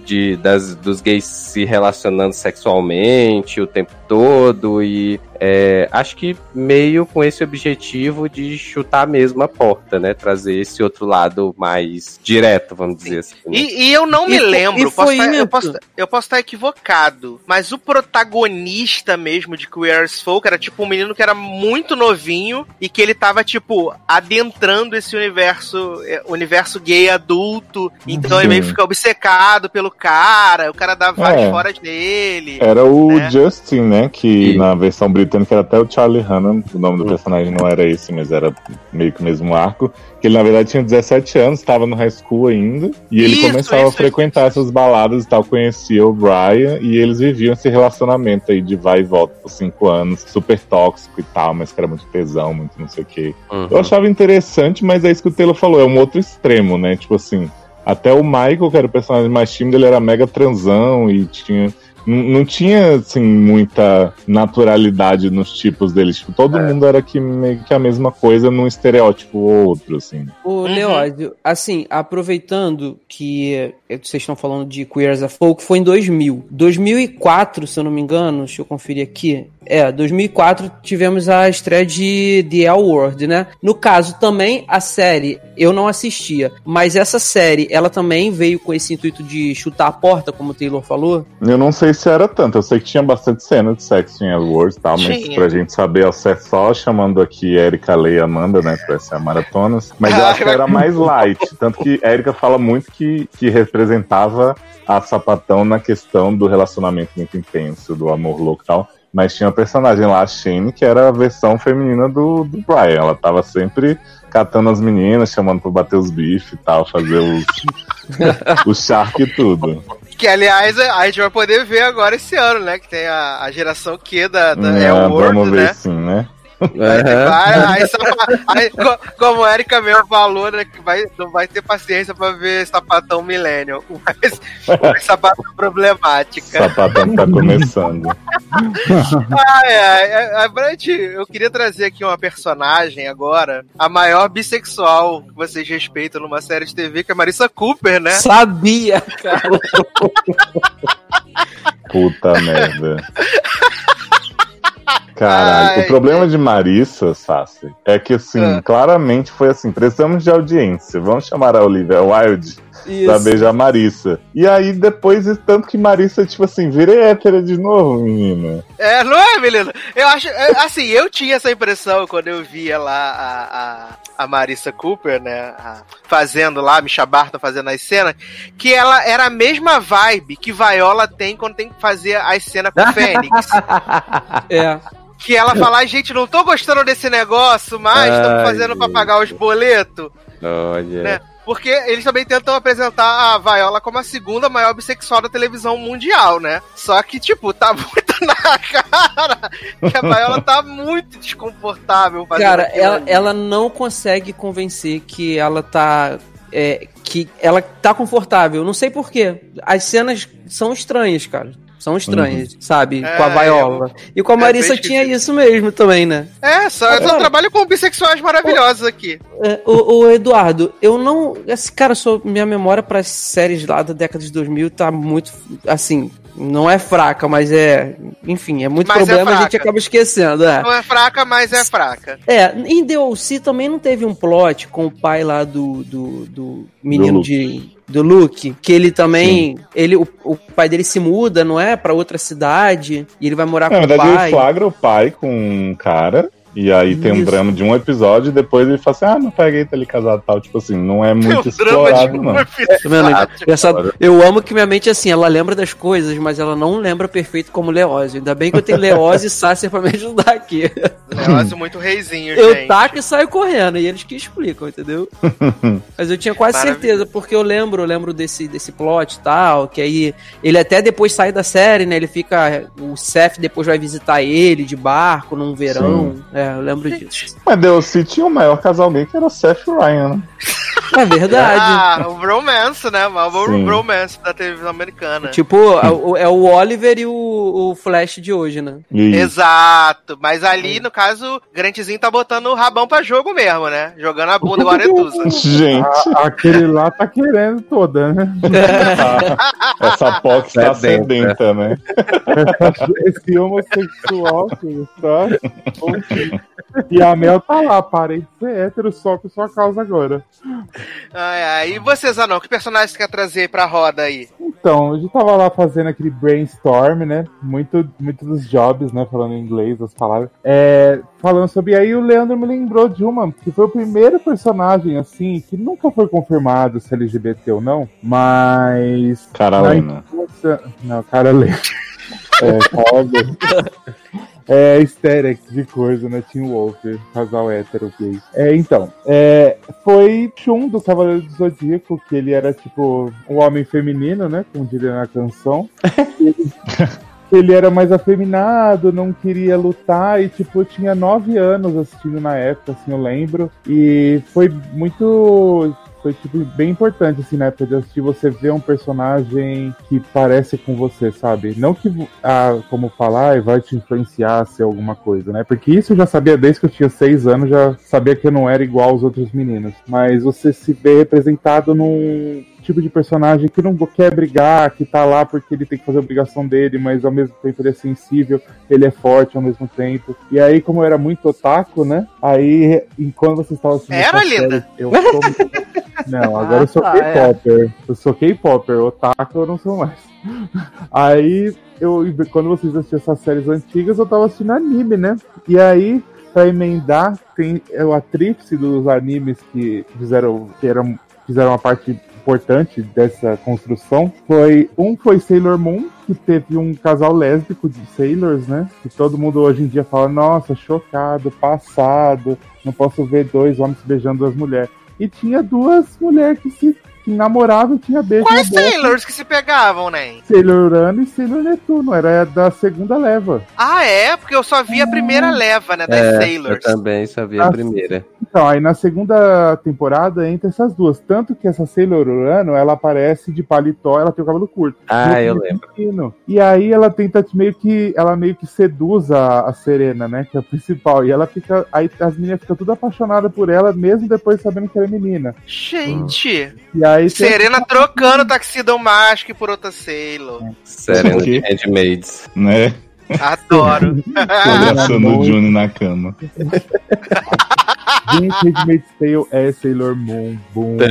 de das, dos gays se relacionando sexualmente o tempo todo e é, acho que meio com esse objetivo de chutar mesmo a porta, né? Trazer esse outro lado mais direto, vamos dizer assim. Né? E, e, eu não me e, lembro, posso estar, eu, posso, eu posso estar equivocado, mas o protagonista mesmo de Queer as Folk era tipo um menino que era muito novinho e que ele tava, tipo, adentrando esse universo, é, universo gay adulto. Então uhum. ele meio que fica obcecado pelo cara, o cara dá várias é. foras nele. Era o né? Justin, né? Que na versão britânica era até o Charlie Hannan, o nome do personagem não era esse, mas era meio que o mesmo arco. Que ele, na verdade, tinha 17 anos, estava no high school ainda. E ele isso, começava isso, a frequentar isso. essas baladas e tal, conhecia o Brian. E eles viviam esse relacionamento aí de vai e volta por 5 anos, super tóxico e tal, mas que era muito tesão, muito não sei o quê. Uhum. Eu achava interessante, mas é isso que o Taylor falou, é um outro extremo, né? Tipo assim, até o Michael, que era o personagem mais tímido, ele era mega transão e tinha não tinha, assim, muita naturalidade nos tipos deles. Tipo, todo é. mundo era que, meio que a mesma coisa num estereótipo ou outro, assim. O uhum. Leódio, assim, aproveitando que vocês estão falando de Queer as a Folk, foi em 2000. 2004, se eu não me engano, deixa eu conferir aqui. É, 2004 tivemos a estreia de The L World, né? No caso, também a série eu não assistia, mas essa série, ela também veio com esse intuito de chutar a porta, como o Taylor falou? Eu não sei se era tanto, eu sei que tinha bastante cena de sexo em L World e tal, mas tinha. pra gente saber ao certo, só chamando aqui Erika, Lei e Amanda, né, pra ser a maratonas, mas eu acho que era mais light, tanto que Erika fala muito que, que representava a sapatão na questão do relacionamento muito intenso, do amor louco e tal. Mas tinha uma personagem lá, a Shane, que era a versão feminina do, do Brian. Ela tava sempre catando as meninas, chamando pra bater os bifes e tal, fazer os, [laughs] o shark e tudo. Que, aliás, a gente vai poder ver agora esse ano, né? Que tem a, a geração Q da, da é, World, vamos ver né? sim, né? Aí, aí, aí, como a Erika mesmo falou, né, que vai, não vai ter paciência pra ver sapatão millennial, [laughs] mas, mas sapatão problemática. Sapatão tá começando. ai, ai, ai, Brant, eu queria trazer aqui uma personagem agora, a maior bissexual que vocês respeitam numa série de TV, que é a Marissa Cooper, né? Sabia, cara. Puta merda. Caralho, Ai, o problema de Marissa, Sassi, é que assim, ah. claramente foi assim, precisamos de audiência, vamos chamar a Olivia Wilde Isso. Pra beijar Marissa. E aí depois, tanto que Marissa, tipo assim, virei hétera de novo, menina. É, não é, menina? Eu acho, é, assim, eu tinha essa impressão quando eu via lá a, a, a Marissa Cooper, né, a, fazendo lá, Misha Barton fazendo as cenas, que ela era a mesma vibe que Viola tem quando tem que fazer as cenas com o Fênix. [laughs] é que ela fala, gente, não tô gostando desse negócio mais, estamos fazendo para pagar os boletos. Olha. Né? Porque eles também tentam apresentar a Viola como a segunda maior bissexual da televisão mundial, né? Só que, tipo, tá [laughs] muito na cara que a Viola tá muito desconfortável. Cara, ela, ela não consegue convencer que ela tá é, que ela tá confortável. Não sei porquê. As cenas são estranhas, cara. São estranhas, uhum. sabe? É, com a Viola. Eu... E com a Marissa é tinha isso mesmo também, né? É, só eu trabalho com bissexuais maravilhosos aqui. É, o, o, Eduardo, eu não. Esse cara, sou, minha memória para séries lá da década de 2000 tá muito. Assim, não é fraca, mas é. Enfim, é muito mas é problema, é a gente acaba esquecendo. É. Não é fraca, mas é fraca. É, em DLC também não teve um plot com o pai lá do, do, do menino do de do Luke, que ele também, Sim. ele o, o, pai dele se muda, não é, para outra cidade, e ele vai morar Na com o pai. Na verdade, ele flagra o pai com um cara e aí Isso. tem um drama de um episódio e depois ele fala assim: ah, não peguei, tá ali casado e tal. Tipo assim, não é [laughs] muito explorado, não. Um é, tá eu amo que minha mente, assim, ela lembra das coisas, mas ela não lembra perfeito como Leose. Ainda bem que eu tenho Leose e Sácer pra me ajudar aqui. Leose muito reizinho, eu gente. Eu taco e saio correndo, e eles que explicam, entendeu? [laughs] mas eu tinha quase certeza, porque eu lembro, eu lembro desse, desse plot e tal, que aí ele até depois sai da série, né? Ele fica. O Seth depois vai visitar ele de barco num verão. Sim. É, eu lembro disso. Mas DLC tinha o maior casal gay que era o Seth Ryan, né? [laughs] É verdade. Ah, o bromance, né? O bromance da televisão americana. Tipo, é o Oliver e o, o Flash de hoje, né? Isso. Exato. Mas ali, no caso, Grantzinho tá botando o rabão pra jogo mesmo, né? Jogando a bunda igual a. [laughs] Gente. A, aquele lá tá querendo toda, né? [laughs] Essa POC tá sedenta, né? Esse homossexual que tá. E a Mel tá lá, parei de ser hétero só por sua causa agora. Ai, ai. E você, Zanão, que personagem você quer trazer pra roda aí? Então, eu já tava lá fazendo aquele brainstorm, né? Muito, muito dos jobs, né? Falando em inglês, as palavras. É, falando sobre. Aí o Leandro me lembrou de uma, que foi o primeiro personagem, assim, que nunca foi confirmado se é LGBT ou não, mas. Carolina. Não, Carolina. [laughs] é, é, estéreo de coisa, né? Tim Wolf, casal hétero gay. É, então, é, foi Chum do Cavaleiro do Zodíaco, que ele era tipo um homem feminino, né? Como diria na canção. [laughs] ele, ele era mais afeminado, não queria lutar e, tipo, eu tinha nove anos assistindo na época, assim, eu lembro. E foi muito foi tipo bem importante assim na época de assistir você ver um personagem que parece com você, sabe? Não que ah, como falar vai te influenciar a ser alguma coisa, né? Porque isso eu já sabia desde que eu tinha seis anos, já sabia que eu não era igual aos outros meninos. Mas você se vê representado num tipo de personagem que não quer brigar, que tá lá porque ele tem que fazer a obrigação dele, mas ao mesmo tempo ele é sensível, ele é forte ao mesmo tempo. E aí, como eu era muito otaku, né? Aí, enquanto você estava assistindo. Era, linda! eu sou... Não, [laughs] agora eu sou ah, é. K-Popper. É. Eu sou K-Popper, otaku eu não sou mais. [laughs] Aí, eu, quando vocês assistiam essas séries antigas, eu tava assistindo anime, né? E aí, pra emendar, tem a tríplice dos animes que fizeram, que eram, fizeram uma parte importante dessa construção foi um foi Sailor Moon que teve um casal lésbico de sailors, né? Que todo mundo hoje em dia fala, nossa, chocado, passado, não posso ver dois homens beijando duas mulheres. E tinha duas mulheres que se namorava e tinha beijo Quais Sailors que se pegavam, né? Sailor Urano e Sailor Netuno, era da segunda leva. Ah, é? Porque eu só vi a primeira leva, né, das é, Sailors. Eu também só vi a, a primeira. Então, aí na segunda temporada entra essas duas. Tanto que essa Sailor Urano, ela aparece de paletó, ela tem o cabelo curto. Ah, eu lembro. E aí ela tenta meio que. Ela meio que seduz a, a Serena, né? Que é a principal. E ela fica. Aí as meninas ficam tudo apaixonadas por ela, mesmo depois sabendo que ela é menina. Gente! E aí Serena trocando Taxidon Mask por outra Sailor. Serena de Handmaids. Né? Adoro. [laughs] Abraçando o Juni na cama. Gente, Handmaid's Tale é Sailor Moon. Boom. [laughs]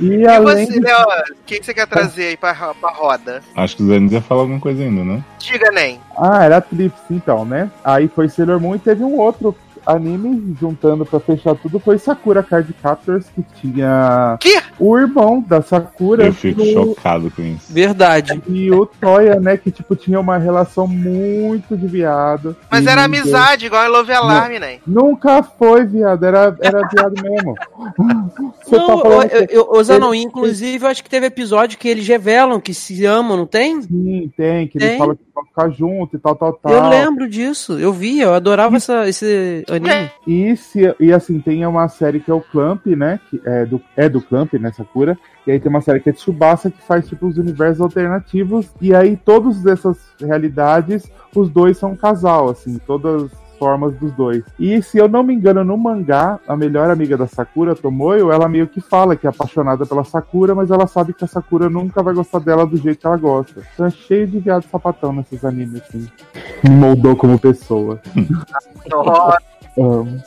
e, e além você, de... Léo, o que você quer trazer aí pra, pra roda? Acho que o Zé ia falar alguma coisa ainda, né? Diga, Nem. Ah, era Trips, então, né? Aí foi Sailor Moon e teve um outro anime juntando pra fechar tudo foi Sakura Card Captors, que tinha que? o irmão da Sakura. Eu fico chocado com isso. Verdade. E o Toya, né, que tipo tinha uma relação muito de viado. Mas era amizade, igual em Love Alarm, né? Nunca foi, viado, era, era viado mesmo. [laughs] Você não, tá eu, eu, eu, Zanon, inclusive, eu acho que teve episódio que eles revelam que se amam, não tem? Sim, tem, que tem. eles falam que vão ficar junto e tal, tal, tal. Eu lembro disso, eu vi, eu adorava essa, esse anime. E, se, e assim, tem uma série que é o Clamp, né? Que é do, é do Clamp, né? Sakura. E aí tem uma série que é Tsubasa que faz tipo os universos alternativos. E aí todas essas realidades, os dois são um casal, assim, todas formas dos dois. E se eu não me engano, no mangá, a melhor amiga da Sakura, Tomoyo, ela meio que fala que é apaixonada pela Sakura, mas ela sabe que a Sakura nunca vai gostar dela do jeito que ela gosta. Então é cheio de viado sapatão nesses animes, assim. Me moldou como pessoa. [laughs] Amo.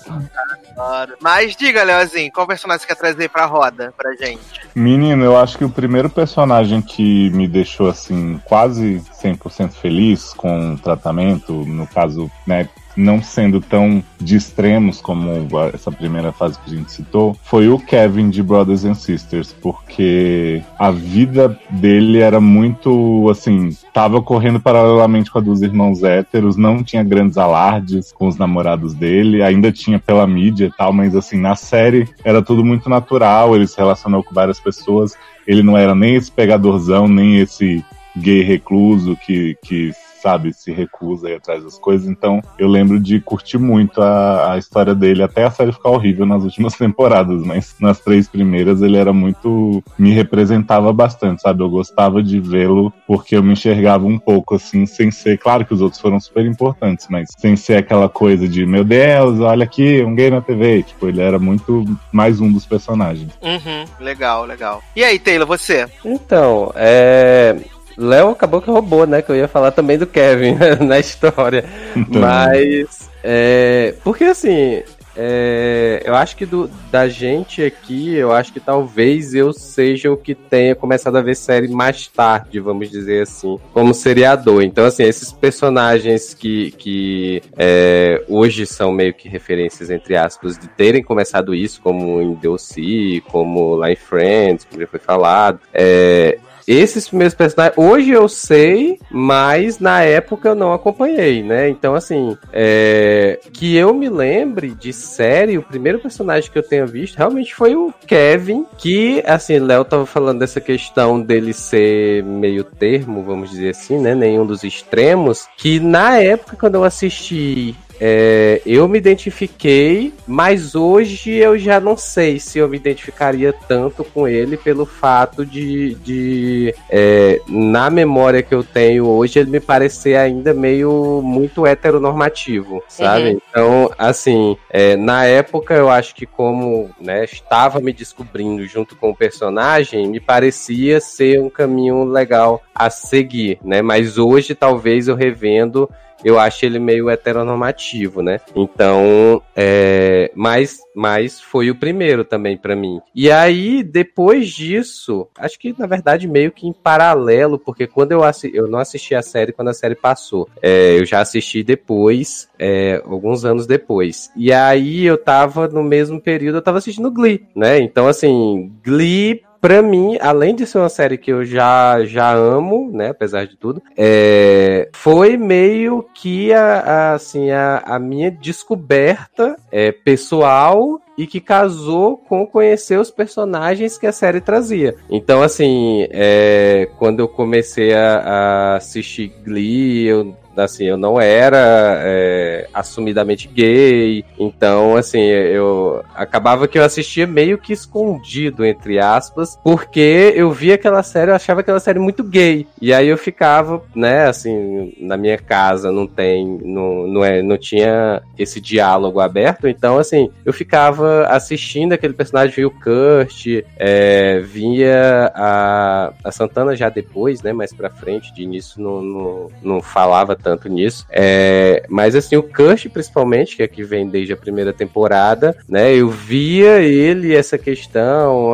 Mas diga, Leozinho, qual personagem você quer trazer pra roda pra gente? Menino, eu acho que o primeiro personagem que me deixou assim, quase 100% feliz com o tratamento, no caso, né, não sendo tão de extremos como essa primeira fase que a gente citou, foi o Kevin de Brothers and Sisters, porque a vida dele era muito assim, tava correndo paralelamente com a dos irmãos héteros, não tinha grandes alardes com os namorados dele, ainda tinha pela mídia e tal, mas assim, na série era tudo muito natural, ele se relacionou com várias pessoas, ele não era nem esse pegadorzão, nem esse gay recluso que, que sabe, se recusa aí atrás das coisas. Então eu lembro de curtir muito a, a história dele, até a série ficar horrível nas [laughs] últimas temporadas, mas nas três primeiras ele era muito. me representava bastante, sabe? Eu gostava de vê-lo porque eu me enxergava um pouco assim, sem ser. Claro que os outros foram super importantes, mas sem ser aquela coisa de, meu Deus, olha aqui, um gay na TV. Tipo, ele era muito mais um dos personagens. Uhum, legal, legal. E aí, Taylor, você? Então, é. Léo acabou que roubou, né? Que eu ia falar também do Kevin [laughs] na história. Então... Mas. É, porque assim. É, eu acho que do, da gente aqui, eu acho que talvez eu seja o que tenha começado a ver série mais tarde, vamos dizer assim, como seriador. Então, assim, esses personagens que, que é, hoje são meio que referências, entre aspas, de terem começado isso, como em DLC, como lá em Friends, como já foi falado, é, esses primeiros personagens, hoje eu sei, mas na época eu não acompanhei, né? Então, assim, é... que eu me lembre de série, o primeiro personagem que eu tenha visto realmente foi o Kevin, que, assim, Léo tava falando dessa questão dele ser meio termo, vamos dizer assim, né? Nenhum dos extremos, que na época, quando eu assisti é, eu me identifiquei, mas hoje eu já não sei se eu me identificaria tanto com ele pelo fato de, de é, na memória que eu tenho hoje, ele me parecer ainda meio muito heteronormativo, sabe? Uhum. Então, assim, é, na época eu acho que como né, estava me descobrindo junto com o personagem, me parecia ser um caminho legal a seguir, né? Mas hoje talvez eu revendo eu acho ele meio heteronormativo, né? Então, é, mas, mas foi o primeiro também para mim. E aí, depois disso, acho que na verdade meio que em paralelo, porque quando eu assisti, eu não assisti a série quando a série passou, é, eu já assisti depois, é, alguns anos depois. E aí eu tava no mesmo período, eu tava assistindo Glee, né? Então, assim, Glee para mim, além de ser uma série que eu já, já amo, né, apesar de tudo, é, foi meio que a, a assim, a, a, minha descoberta é, pessoal e que casou com conhecer os personagens que a série trazia. Então, assim, é, quando eu comecei a, a assistir Glee, eu assim, eu não era é, assumidamente gay, então, assim, eu acabava que eu assistia meio que escondido, entre aspas, porque eu via aquela série, eu achava aquela série muito gay, e aí eu ficava, né, assim, na minha casa não tem, não, não, é, não tinha esse diálogo aberto, então, assim, eu ficava assistindo aquele personagem, via o Kurt, é, via a, a Santana já depois, né? Mais pra frente, de início não, não, não falava tanto nisso. É, mas assim, o Kurt, principalmente, que é que vem desde a primeira temporada, né? Eu via ele, essa questão,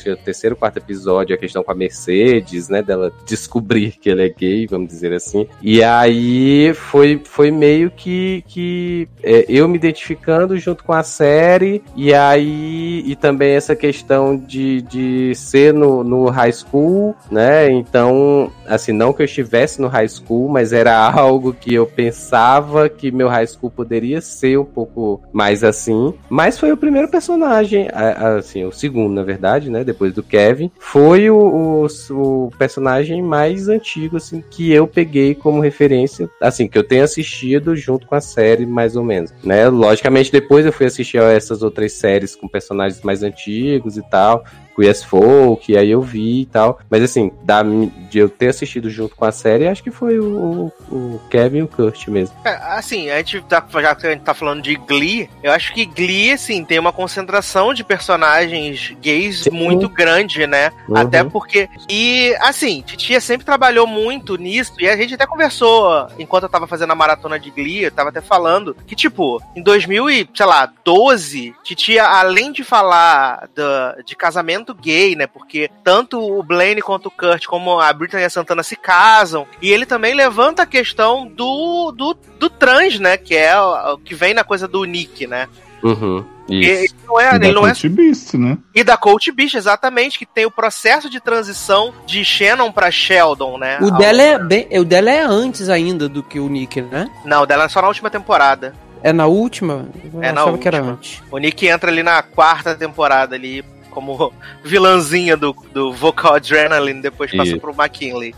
que o terceiro, quarto episódio, a questão com a Mercedes, né? Dela descobrir que ele é gay, vamos dizer assim. E aí foi, foi meio que, que é, eu me identificando junto com a série, e aí e também essa questão de, de ser no, no high school, né? Então, assim, não que eu estivesse no high school, mas era algo que eu pensava que meu high school poderia ser um pouco mais assim. Mas foi o primeiro personagem, assim, o segundo, na verdade, né? Depois do Kevin, foi o, o, o personagem mais antigo, assim, que eu peguei como referência, assim, que eu tenho assistido junto com a série, mais ou menos, né? Logicamente, depois eu fui assistir a essas outras séries com personagens mais antigos e tal, Queer Folk, aí eu vi e tal. Mas assim, da, de eu ter assistido junto com a série, acho que foi o, o Kevin e o Kurt mesmo. É, assim, a gente tá, já que a gente tá falando de Glee, eu acho que Glee, assim, tem uma concentração de personagens gays Sim. muito grande, né? Uhum. Até porque. E, assim, Titia sempre trabalhou muito nisso, e a gente até conversou enquanto eu tava fazendo a maratona de Glee, eu tava até falando que, tipo, em 2012, Titia, além de falar do, de casamento gay, né? Porque tanto o Blaine quanto o Kurt, como a Britney e a Santana se casam. E ele também levanta a questão do, do, do trans, né? Que é o que vem na coisa do Nick, né? Uhum. Ele não é, e ele da não Coach é... Beast, né? E da Coach Beast, exatamente, que tem o processo de transição de Shannon para Sheldon, né? O dela, é bem, o dela é antes ainda do que o Nick, né? Não, o dela é só na última temporada. É na última? Eu é na última. que era antes. O Nick entra ali na quarta temporada ali como [laughs] vilãzinha do, do Vocal Adrenaline, depois passa pro McKinley.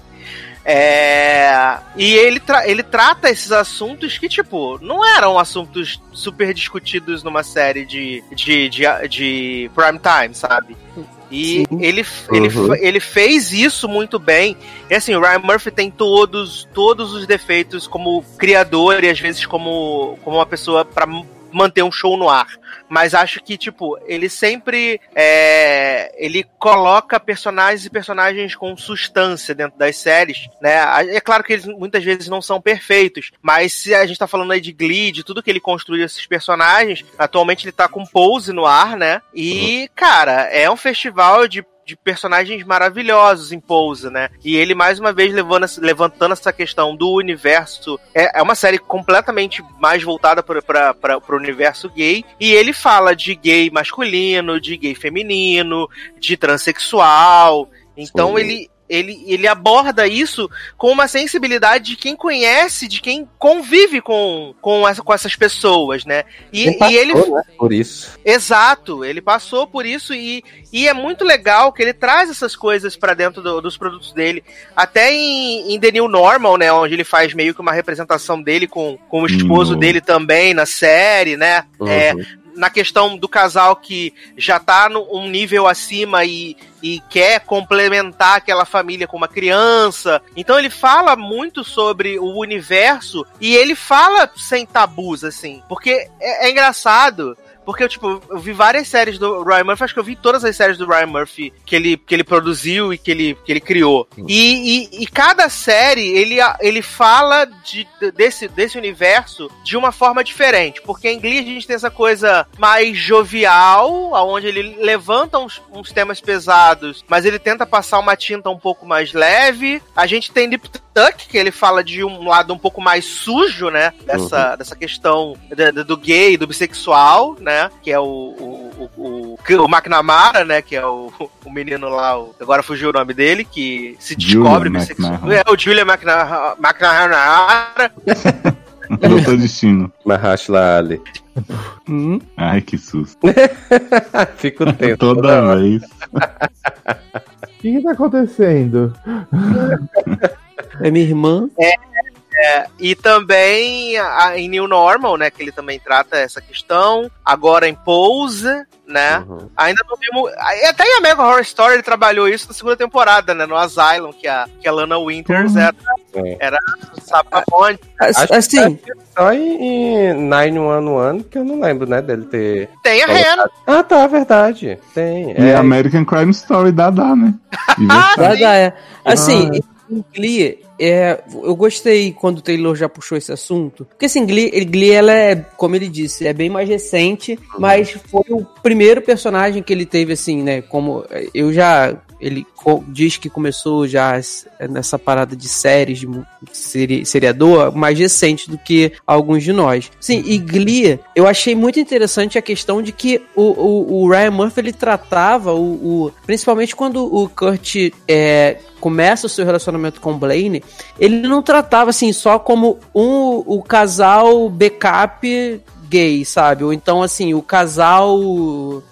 É... E ele, tra ele trata esses assuntos que, tipo, não eram assuntos super discutidos numa série de, de, de, de prime time, sabe? E ele, ele, uhum. ele fez isso muito bem. E assim, o Ryan Murphy tem todos, todos os defeitos como criador e às vezes como, como uma pessoa para manter um show no ar mas acho que, tipo, ele sempre é, ele coloca personagens e personagens com substância dentro das séries, né? É claro que eles muitas vezes não são perfeitos, mas se a gente tá falando aí de Glee, de tudo que ele construiu esses personagens, atualmente ele tá com Pose no ar, né? E, uhum. cara, é um festival de de personagens maravilhosos em Pose, né? E ele, mais uma vez, levando, levantando essa questão do universo. É, é uma série completamente mais voltada para o universo gay. E ele fala de gay masculino, de gay feminino, de transexual. Então Sim. ele ele, ele aborda isso com uma sensibilidade de quem conhece, de quem convive com, com, essa, com essas pessoas, né? E ele, passou, e ele né, por isso. Exato, ele passou por isso e, e é muito legal que ele traz essas coisas para dentro do, dos produtos dele. Até em, em The New Normal, né? Onde ele faz meio que uma representação dele com, com o esposo uhum. dele também na série, né? Uhum. É, na questão do casal que já tá num nível acima e, e quer complementar aquela família com uma criança. Então ele fala muito sobre o universo e ele fala sem tabus, assim. Porque é, é engraçado porque tipo, eu vi várias séries do Ryan Murphy, acho que eu vi todas as séries do Ryan Murphy que ele, que ele produziu e que ele, que ele criou. E, e, e cada série, ele, ele fala de, desse, desse universo de uma forma diferente. Porque em Glee a gente tem essa coisa mais jovial, onde ele levanta uns, uns temas pesados, mas ele tenta passar uma tinta um pouco mais leve. A gente tem Deep Tuck, que ele fala de um lado um pouco mais sujo, né? Dessa, uhum. dessa questão do, do gay, do bissexual, né? Né? Que é o, o, o, o, McNamara, né? Que é o, o menino lá, o, agora fugiu o nome dele, que se descobre bissexual. É o Julia McNamara. [laughs] Doutor Destino. Mahashla Ali. Hum? Ai, que susto. [laughs] Fico tempo. Toda vez. O que, que tá acontecendo? É minha irmã? É, É, e também a, em New Normal, né? Que ele também trata essa questão. Agora em Pose, né? Uhum. Ainda não vimos. Até em American Horror Story ele trabalhou isso na segunda temporada, né? No Asylum, que a, que a Lana Winters uhum. era, é. era sabe pra onde. Assim, só em, em 911 que eu não lembro, né, dele ter. Tem a Hannah. Ah, tá, verdade. Tem. E é. American Crime Story dá, dá, né? [laughs] dá, dá, é. Assim, ah. em Glee, é, eu gostei quando o Taylor já puxou esse assunto. Porque assim, Glee, Glee ela é, como ele disse, é bem mais recente, mas foi o primeiro personagem que ele teve, assim, né? Como eu já ele diz que começou já nessa parada de séries, de seri seriador, mais recente do que alguns de nós. Sim, e Glee, eu achei muito interessante a questão de que o, o, o Ryan Murphy ele tratava o, o, principalmente quando o Kurt é, começa o seu relacionamento com Blaine, ele não tratava assim só como um o casal backup gay, sabe? Ou então, assim, o casal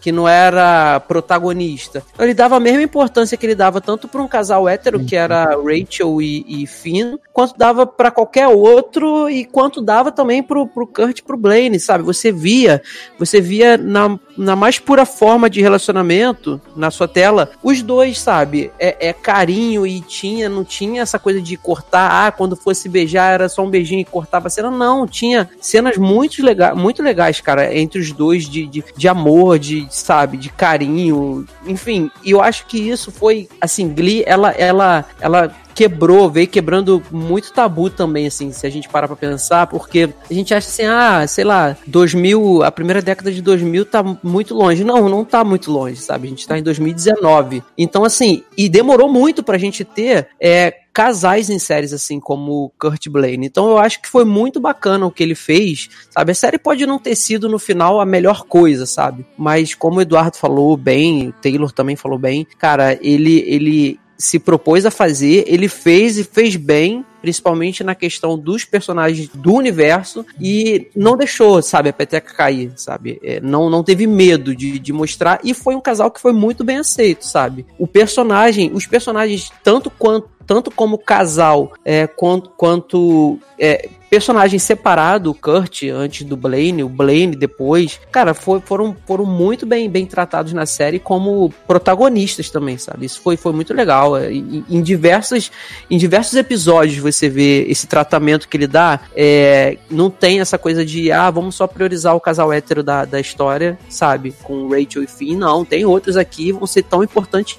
que não era protagonista. Então, ele dava a mesma importância que ele dava tanto para um casal hétero, que era Rachel e, e Finn, quanto dava para qualquer outro e quanto dava também pro, pro Kurt e pro Blaine, sabe? Você via, você via na, na mais pura forma de relacionamento, na sua tela, os dois, sabe? É, é carinho e tinha, não tinha essa coisa de cortar, ah, quando fosse beijar era só um beijinho e cortava a cena, não, tinha cenas muito legais, muito legais, cara, entre os dois de, de, de amor, de, sabe, de carinho, enfim, e eu acho que isso foi, assim, Glee, ela, ela, ela quebrou, veio quebrando muito tabu também, assim, se a gente parar pra pensar, porque a gente acha assim, ah, sei lá, 2000, a primeira década de 2000 tá muito longe. Não, não tá muito longe, sabe? A gente tá em 2019. Então, assim, e demorou muito pra gente ter é, casais em séries assim como Kurt Blaine. Então eu acho que foi muito bacana o que ele fez, sabe? A série pode não ter sido no final a melhor coisa, sabe? Mas como o Eduardo falou bem, o Taylor também falou bem, cara, ele ele se propôs a fazer, ele fez e fez bem, principalmente na questão dos personagens do universo, e não deixou, sabe, a peteca cair, sabe? É, não, não teve medo de, de mostrar, e foi um casal que foi muito bem aceito, sabe? O personagem, os personagens, tanto quanto tanto como casal, é, quanto, quanto é, personagem separado, o Kurt antes do Blaine, o Blaine depois, cara, foi, foram, foram muito bem, bem tratados na série como protagonistas também, sabe? Isso foi, foi muito legal. É, em, em diversos, em diversos episódios você vê esse tratamento que ele dá, é, não tem essa coisa de, ah, vamos só priorizar o casal hétero da, da história, sabe? Com Rachel e Finn, não. Tem outros aqui vão ser tão importantes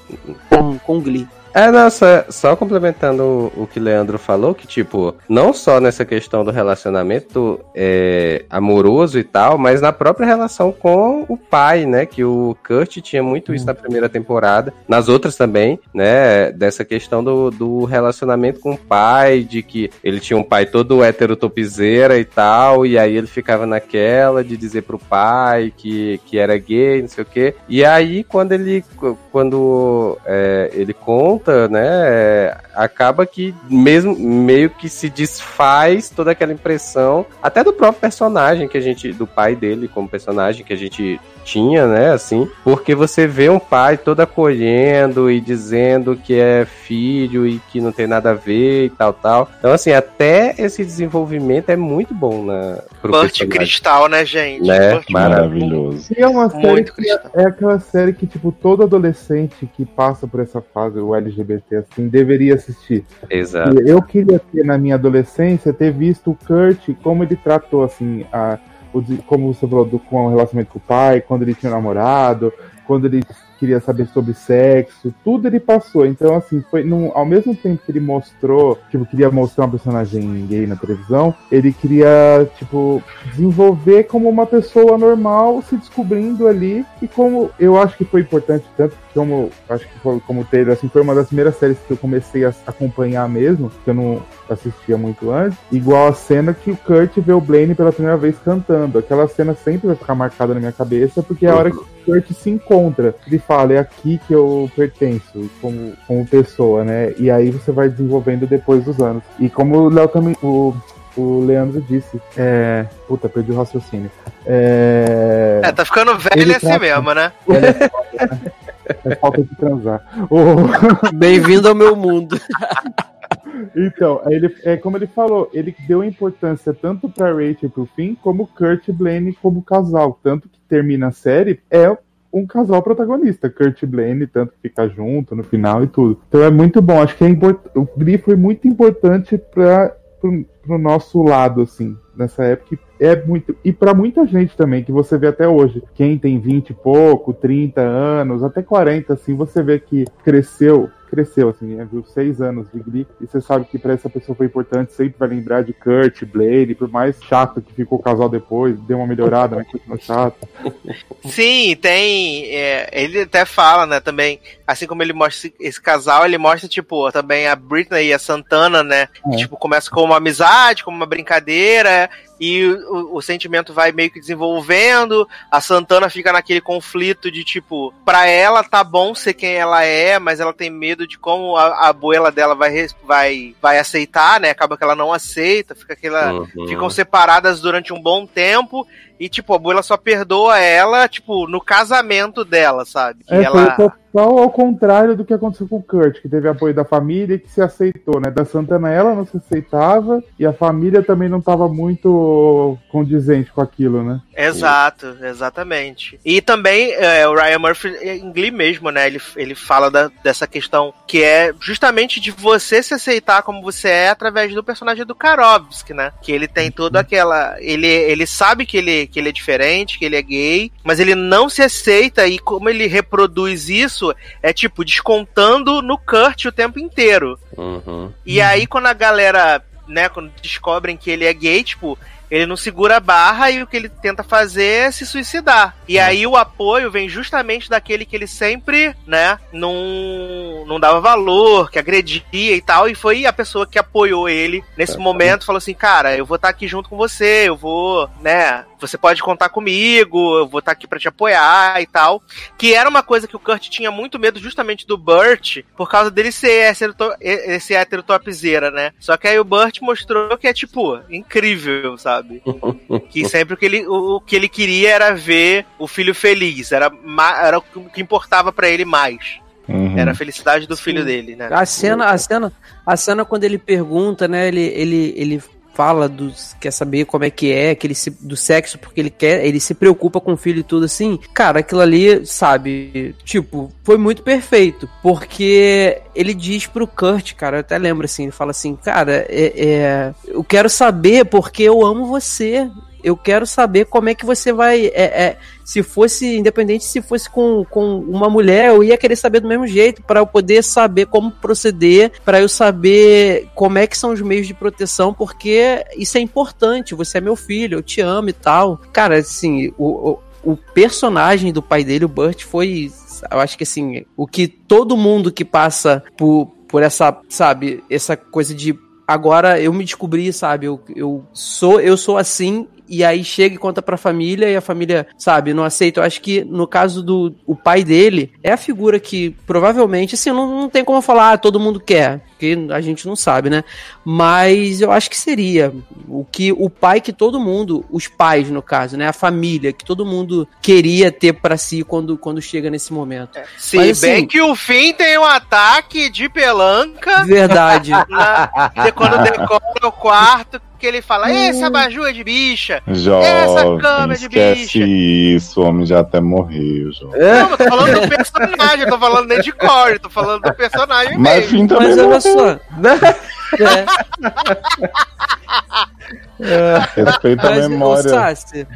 com, com Glee. É, não, só, só complementando o, o, que Leandro falou, que, tipo, não só nessa questão do relacionamento é, amoroso e tal, mas na própria relação com o pai, né? Que o Kurt tinha muito isso na primeira temporada, nas outras também, né? Dessa questão do, do relacionamento com o pai, de que ele tinha um pai todo hétero topzeira e tal, e aí ele ficava naquela de dizer pro pai que, que era gay, não sei o quê. E aí, quando ele, quando é, ele conta volta, né? Acaba que mesmo meio que se desfaz toda aquela impressão, até do próprio personagem que a gente, do pai dele como personagem que a gente tinha, né, assim, porque você vê um pai todo acolhendo e dizendo que é filho e que não tem nada a ver e tal, tal. Então, assim, até esse desenvolvimento é muito bom na Burt Cristal, né, gente? Né? Maravilhoso. E é uma série muito que é, é aquela série que, tipo, todo adolescente que passa por essa fase, o LGBT, assim, deveria assistir. Exato. Eu queria ter, na minha adolescência, ter visto o Kurt, como ele tratou, assim, a como você falou, do, com o relacionamento com o pai, quando ele tinha namorado, quando ele queria saber sobre sexo, tudo ele passou. Então, assim, foi num, ao mesmo tempo que ele mostrou, tipo, queria mostrar uma personagem gay na televisão, ele queria, tipo, desenvolver como uma pessoa normal se descobrindo ali. E como eu acho que foi importante, tanto como acho que foi como Taylor, assim, foi uma das primeiras séries que eu comecei a acompanhar mesmo, que eu não assistia muito antes, igual a cena que o Kurt vê o Blaine pela primeira vez cantando. Aquela cena sempre vai ficar marcada na minha cabeça, porque é a hora que o Kurt se encontra. Ele fala, é aqui que eu pertenço, como, como pessoa, né? E aí você vai desenvolvendo depois dos anos. E como o Léo também. O, o Leandro disse. É... Puta, perdi o raciocínio. É, é tá ficando velho Ele assim trata... mesmo, né? [laughs] [laughs] É, falta de transar. [laughs] Bem-vindo ao meu mundo. Então, ele, é como ele falou, ele deu importância tanto pra Rachel pro fim, como Kurt e Blaine como casal. Tanto que termina a série, é um casal protagonista, Kurt e Blaine, tanto que fica junto no final e tudo. Então é muito bom, acho que é import... o Glee foi muito importante para pro, pro nosso lado, assim, nessa época. É muito. E para muita gente também, que você vê até hoje. Quem tem 20 e pouco, 30 anos, até 40, assim, você vê que cresceu cresceu, assim, né? viu seis anos de Glee, e você sabe que para essa pessoa foi importante, sempre vai lembrar de Kurt, Blade, por mais chato que ficou o casal depois, deu uma melhorada, mas continuou chato. [laughs] Sim, tem. É, ele até fala, né, também, assim como ele mostra esse, esse, casal, ele mostra, tipo, também a Britney e a Santana, né? É. Que, tipo, começa com uma amizade, como uma brincadeira, e o, o, sentimento vai meio que desenvolvendo. A Santana fica naquele conflito de tipo, pra ela tá bom ser quem ela é, mas ela tem medo de como a, a abuela dela vai, vai, vai aceitar, né? Acaba que ela não aceita, fica aquela. Uhum. Ficam separadas durante um bom tempo. E, tipo, a abuela só perdoa ela, tipo, no casamento dela, sabe? É, ela... foi ao contrário do que aconteceu com o Kurt, que teve apoio da família e que se aceitou, né? Da Santana ela não se aceitava e a família também não estava muito condizente com aquilo, né? Exato, exatamente. E também é, o Ryan Murphy, em Glee mesmo, né? Ele, ele fala da, dessa questão que é justamente de você se aceitar como você é através do personagem do Karovski, né? Que ele tem toda aquela. Ele, ele sabe que ele que ele é diferente, que ele é gay, mas ele não se aceita e como ele reproduz isso é tipo descontando no Kurt o tempo inteiro. Uhum. E aí quando a galera, né, quando descobrem que ele é gay, tipo, ele não segura a barra e o que ele tenta fazer é se suicidar. E é. aí o apoio vem justamente daquele que ele sempre, né, não, não dava valor, que agredia e tal. E foi a pessoa que apoiou ele nesse é. momento, falou assim: cara, eu vou estar tá aqui junto com você, eu vou, né, você pode contar comigo, eu vou estar tá aqui para te apoiar e tal. Que era uma coisa que o Kurt tinha muito medo justamente do Burt, por causa dele ser esse hétero topzera, né? Só que aí o Burt mostrou que é, tipo, incrível, sabe? [laughs] que sempre o que ele, o, o, que ele queria era ver o filho feliz, era, era o que importava para ele mais. Uhum. Era a felicidade do Sim. filho dele, né? A cena, a cena, a cena quando ele pergunta, né? Ele, ele, ele fala dos quer saber como é que é, que ele se, do sexo porque ele quer, ele se preocupa com o filho e tudo assim. Cara, aquilo ali, sabe, tipo, foi muito perfeito, porque ele diz pro Kurt, cara, eu até lembro assim, ele fala assim, cara, é, é eu quero saber porque eu amo você eu quero saber como é que você vai. É, é, se fosse, independente se fosse com, com uma mulher, eu ia querer saber do mesmo jeito, para eu poder saber como proceder, para eu saber como é que são os meios de proteção, porque isso é importante. Você é meu filho, eu te amo e tal. Cara, assim, o, o, o personagem do pai dele, o Burt, foi. Eu acho que assim, o que todo mundo que passa por, por essa, sabe, essa coisa de agora eu me descobri, sabe? Eu, eu sou eu sou assim e aí chega e conta pra família e a família, sabe, não aceita. Eu acho que no caso do o pai dele, é a figura que provavelmente, assim, não, não tem como falar, ah, todo mundo quer, porque a gente não sabe, né? Mas eu acho que seria o que o pai que todo mundo, os pais no caso, né, a família que todo mundo queria ter para si quando, quando chega nesse momento. É. Se Mas, assim, bem que o fim tem um ataque de pelanca. Verdade. [laughs] Na, quando [laughs] decola o quarto que ele fala, essa abajur é de bicha, Jovem, essa cama é de bicha. isso, o homem já até morreu, jovem. Não, eu tô falando do personagem, eu tô falando nem de core, tô falando do personagem Mas mesmo. Fim também Mas olha só. É. É. [laughs] Respeita a memória. Sassi,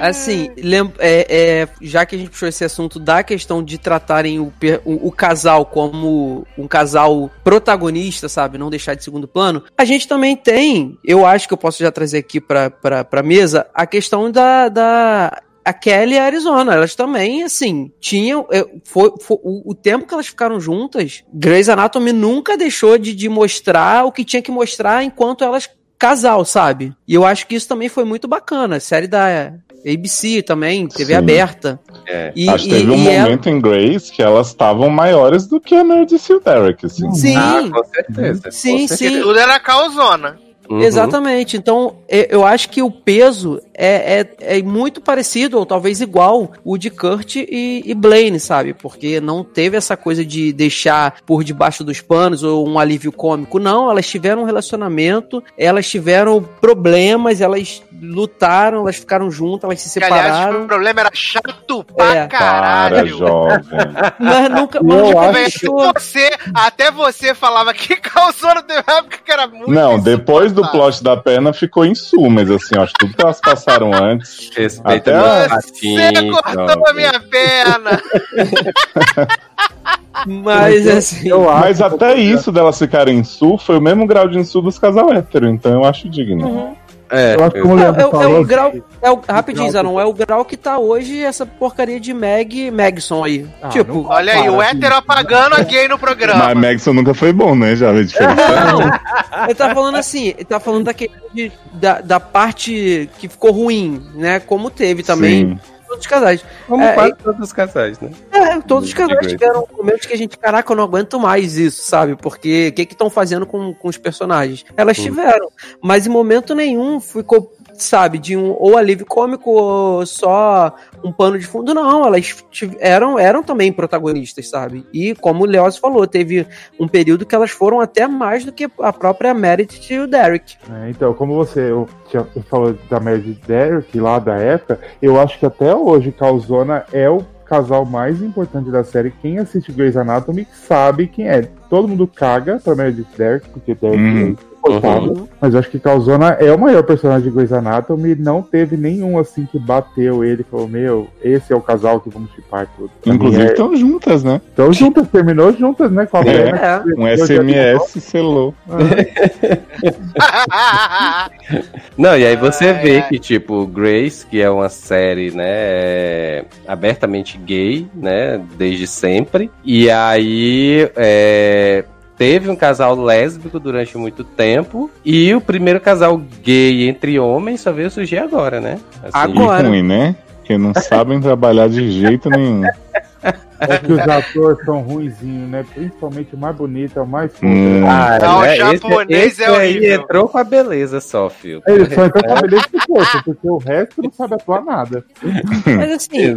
assim, é, é, já que a gente puxou esse assunto da questão de tratarem o, o, o, casal como um casal protagonista, sabe? Não deixar de segundo plano, a gente também tem, eu acho que eu posso já trazer aqui pra, pra, pra mesa, a questão da, da a Kelly e a Arizona, elas também, assim, tinham. É, foi, foi o, o, tempo que elas ficaram juntas, Grey's Anatomy nunca deixou de, de mostrar o que tinha que mostrar enquanto elas casal, sabe? E eu acho que isso também foi muito bacana. Série da ABC também, TV Sim. aberta. É. E, acho que teve e, um e momento ela... em Grace que elas estavam maiores do que a Meredith e o Derek, assim. Sim, ah, com certeza. Sim, com certeza. sim. Tudo era causona. Uhum. Exatamente. Então, eu acho que o peso é, é, é, muito parecido, ou talvez igual, o de Kurt e, e Blaine, sabe? Porque não teve essa coisa de deixar por debaixo dos panos ou um alívio cômico. Não, elas tiveram um relacionamento, elas tiveram problemas, elas lutaram, elas ficaram juntas, elas se separaram. Aliás, o problema era chato pra é. caralho. Para, jovem. [laughs] Mas nunca. Eu acho... você, até você falava que [laughs] causou no época que era muito. Não, depois do plot da perna ficou em sumas, assim, acho tudo que elas passaram antes. Respeita até Você cortou a minha perna. [laughs] Mas assim. Mas até isso delas ficarem em sul foi o mesmo grau de insul dos casal hétero, então eu acho digno. Uhum. É, eu acho que é, é, é, o grau. É o, rapidinho, Zanon, é o grau que tá hoje essa porcaria de Meg Megson aí. Ah, tipo. Olha aí, o hétero apagando a gay no programa. Mas Megson nunca foi bom, né? Já vê diferente. Não, [laughs] ele tá falando assim, ele tá falando daquele, da, da parte que ficou ruim, né? Como teve também. Sim todos os casais. Como é, quase todos os casais, né? É, todos os casais tiveram momentos que a gente, caraca, eu não aguento mais isso, sabe? Porque o que que estão fazendo com, com os personagens? Elas tiveram, mas em momento nenhum ficou sabe, de um ou alívio cômico ou só um pano de fundo, não, elas eram, eram também protagonistas, sabe? E como o Leoz falou, teve um período que elas foram até mais do que a própria Meredith e o Derek. É, então, como você eu, tinha, falou da Meredith e Derek lá da época, eu acho que até hoje Calzona é o casal mais importante da série. Quem assiste Grey's Anatomy sabe quem é. Todo mundo caga pra Meredith Derek, porque Derek hum. é Uhum. Mas acho que Calzona é o maior personagem de Grey's Anatomy. Não teve nenhum assim que bateu ele e falou: Meu, esse é o casal que vamos chipar tudo. Inclusive estão é... juntas, né? Estão juntas, terminou juntas, né? Com a é, é. Um SMS selou. [laughs] Não, e aí você vê que, tipo, Grace, que é uma série, né, é abertamente gay, né, desde sempre. E aí, é, teve um casal lésbico durante muito tempo e o primeiro casal gay entre homens só veio surgir agora, né? Assim, agora. ruim, né? Que não sabem trabalhar de jeito nenhum. [laughs] É que os atores são ruinzinhos, né? Principalmente o mais bonito, é o mais hum. Ah, não, né? o japonês esse, esse é horrível. Aí entrou com a beleza só, filho. Ele só entrou com a beleza do corpo, porque o resto não sabe atuar nada. [laughs] Mas assim,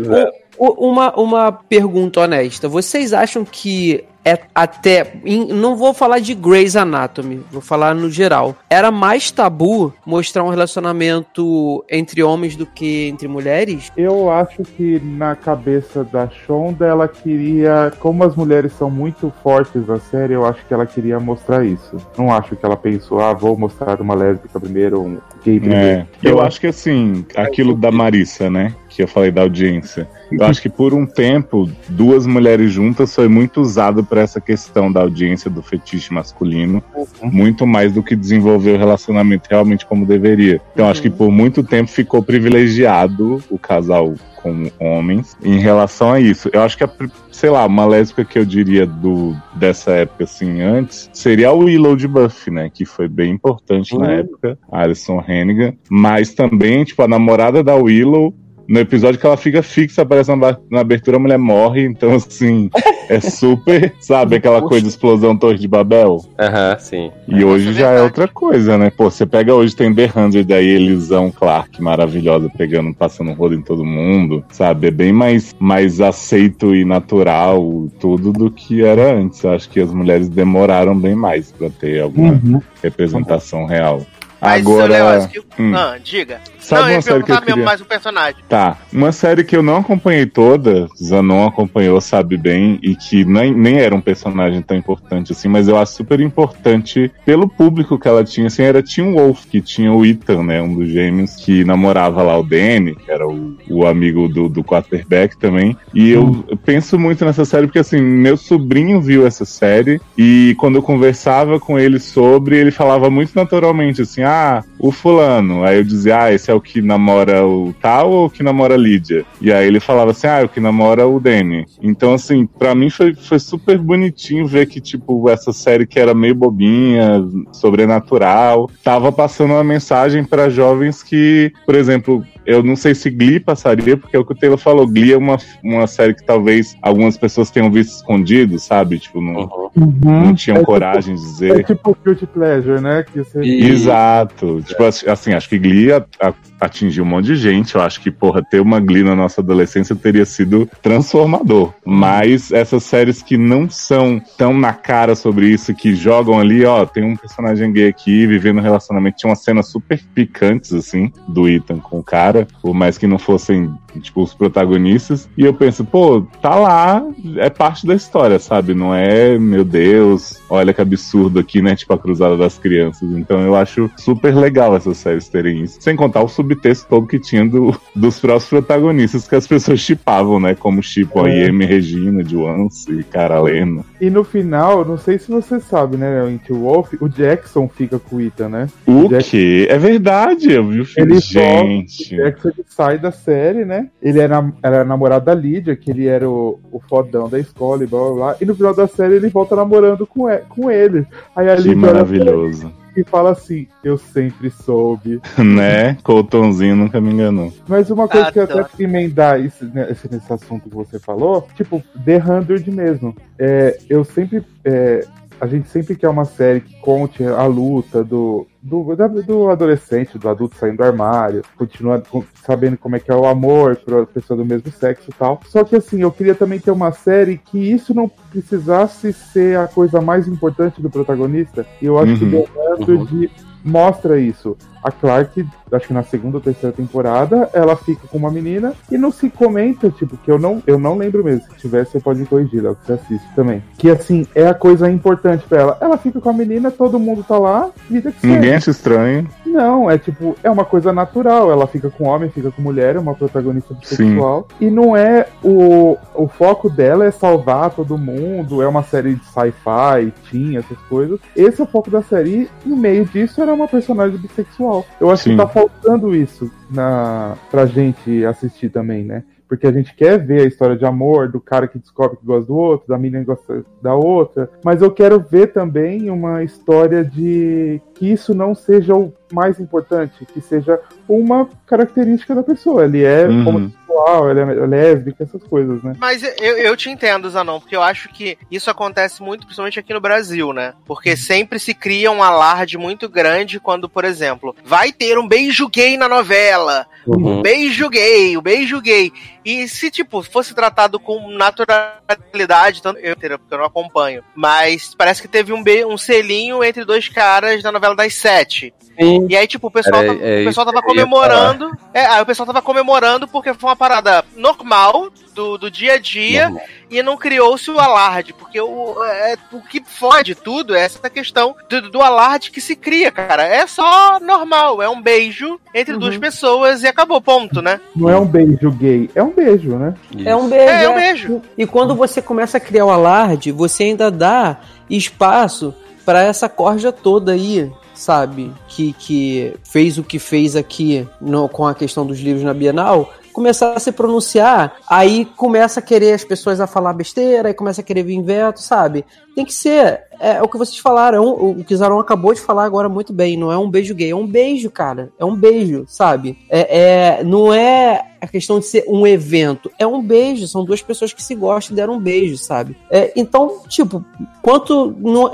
uma, uma pergunta honesta. Vocês acham que é até. Em, não vou falar de Grey's Anatomy, vou falar no geral. Era mais tabu mostrar um relacionamento entre homens do que entre mulheres? Eu acho que na cabeça da Shonda ela queria. Como as mulheres são muito fortes na série, eu acho que ela queria mostrar isso. Não acho que ela pensou, ah, vou mostrar uma lésbica primeiro, um gay primeiro. É, eu, eu acho que assim, aquilo da Marissa, né? que eu falei da audiência. Eu acho que por um tempo, duas mulheres juntas foi muito usado para essa questão da audiência do fetiche masculino, uhum. muito mais do que desenvolver o relacionamento realmente como deveria. Então, uhum. acho que por muito tempo ficou privilegiado o casal com homens em relação a isso. Eu acho que, a, sei lá, uma lésbica que eu diria do, dessa época, assim, antes, seria o Willow de Buffy, né? Que foi bem importante uhum. na época, Alison Hannigan. Mas também, tipo, a namorada da Willow no episódio que ela fica fixa, aparece na, na abertura, a mulher morre, então assim, é super, sabe, [laughs] aquela Poxa. coisa explosão Torre de Babel? Aham, uhum, sim. E é hoje já é outra coisa, né? Pô, você pega hoje, tem The Hundred aí, Elisão Clark, maravilhosa, pegando, passando rodo em todo mundo, sabe? É bem mais, mais aceito e natural tudo do que era antes. Eu acho que as mulheres demoraram bem mais para ter alguma uhum. representação real. Mas, Agora, hum. ah, diga. Sabe não, uma série que eu queria... mais o personagem. Tá, uma série que eu não acompanhei toda, Zanon acompanhou, sabe bem, e que nem, nem era um personagem tão importante assim, mas eu acho super importante pelo público que ela tinha, assim, era Tim Wolf, que tinha o Ethan, né, um dos gêmeos, que namorava lá o Danny, que era o, o amigo do, do quarterback também, e eu, hum. eu penso muito nessa série porque, assim, meu sobrinho viu essa série, e quando eu conversava com ele sobre, ele falava muito naturalmente, assim, ah, o fulano, aí eu dizia, ah, esse é o que namora o tal ou o que namora a Lídia? E aí ele falava assim, ah, o que namora o Danny. Então, assim, para mim foi, foi super bonitinho ver que, tipo, essa série que era meio bobinha, sobrenatural, tava passando uma mensagem para jovens que, por exemplo, eu não sei se Glee passaria, porque é o que o Taylor falou, Glee é uma, uma série que talvez algumas pessoas tenham visto escondido, sabe? Tipo, não, uhum. não tinham é tipo coragem tipo, de dizer. É tipo Guilty Pleasure, né? Que você... Exato. Tipo, assim, acho que Glee a, a, atingiu um monte de gente. Eu acho que, porra, ter uma Glee na nossa adolescência teria sido transformador. Mas essas séries que não são tão na cara sobre isso, que jogam ali, ó, tem um personagem gay aqui vivendo um relacionamento. Tinha uma cena super picantes, assim, do Ethan com o cara, por mais que não fossem, tipo, os protagonistas. E eu penso, pô, tá lá, é parte da história, sabe? Não é, meu Deus, olha que absurdo aqui, né? Tipo, a cruzada das crianças. Então eu acho super legal essas séries terem isso. Sem contar o subtexto todo que tinha do, dos próprios protagonistas que as pessoas chipavam, né? Como chipam é. a IM Regina, de Once e Cara Lena. E no final, não sei se você sabe, né, Into Wolf, o Jackson fica com o Ethan, né? O, o Jackson... quê? É verdade, eu vi o filme. Ele Gente. O Jackson sai da série, né? Ele era, era namorado da Lídia, que ele era o, o fodão da escola e blá blá blá. E no final da série ele volta namorando com, ele, com ele. Aí a que Lídia maravilhoso e fala assim: Eu sempre soube. [laughs] né? Coltonzinho nunca me enganou. Mas uma coisa ah, que eu até queria emendar isso, né, nesse assunto que você falou, tipo, The Hundred mesmo. É, eu sempre. É, a gente sempre quer uma série que conte a luta do, do, do adolescente, do adulto saindo do armário, continua sabendo como é que é o amor para pessoa do mesmo sexo e tal. Só que assim, eu queria também ter uma série que isso não precisasse ser a coisa mais importante do protagonista. E eu acho uhum, que deu uhum. de mostra isso. A Clark, acho que na segunda ou terceira temporada, ela fica com uma menina e não se comenta, tipo, que eu não, eu não lembro mesmo. Se tivesse, você pode me corrigir, Léo, que você assiste também. Que assim, é a coisa importante para ela. Ela fica com a menina, todo mundo tá lá, vida que Ninguém acha estranho. Não, é tipo, é uma coisa natural. Ela fica com homem, fica com mulher, é uma protagonista bissexual. E não é o, o foco dela é salvar todo mundo, é uma série de sci-fi, tinha essas coisas. Esse é o foco da série, e no meio disso era uma personagem bissexual. Eu acho Sim. que tá faltando isso na, pra gente assistir também, né? porque a gente quer ver a história de amor do cara que descobre que gosta do outro, da menina que gosta da outra, mas eu quero ver também uma história de que isso não seja o mais importante, que seja uma característica da pessoa. Ele é uhum. homossexual, ele é lésbica, essas coisas, né? Mas eu, eu te entendo, Zanon, porque eu acho que isso acontece muito, principalmente aqui no Brasil, né? Porque uhum. sempre se cria um alarde muito grande quando, por exemplo, vai ter um beijo gay na novela. Uhum. Um beijo gay, o um beijo gay. E se, tipo, fosse tratado com naturalidade, tanto eu, porque eu não acompanho, mas parece que teve um, um selinho entre dois caras na novela das sete. Sim. E aí, tipo, o pessoal, Era, é, o pessoal tava comemorando. É, aí o pessoal tava comemorando porque foi uma parada normal do, do dia a dia normal. e não criou-se o alarde. Porque o, é, o que fode tudo é essa questão do, do, alarde que se cria, cara. É só normal, é um beijo entre uhum. duas pessoas e acabou, ponto, né? Não é um beijo gay, é um beijo, né? Isso. É um beijo. É, é um é. beijo. E quando você começa a criar o alarde, você ainda dá espaço para essa corja toda aí sabe, que, que fez o que fez aqui no, com a questão dos livros na Bienal, começar a se pronunciar, aí começa a querer as pessoas a falar besteira, aí começa a querer vir veto, sabe? Tem que ser, é, é o que vocês falaram, é o que Zaron acabou de falar agora muito bem, não é um beijo gay, é um beijo, cara, é um beijo, sabe? É, é não é a questão de ser um evento, é um beijo, são duas pessoas que se gostam e deram um beijo, sabe? É, então, tipo, quanto, no,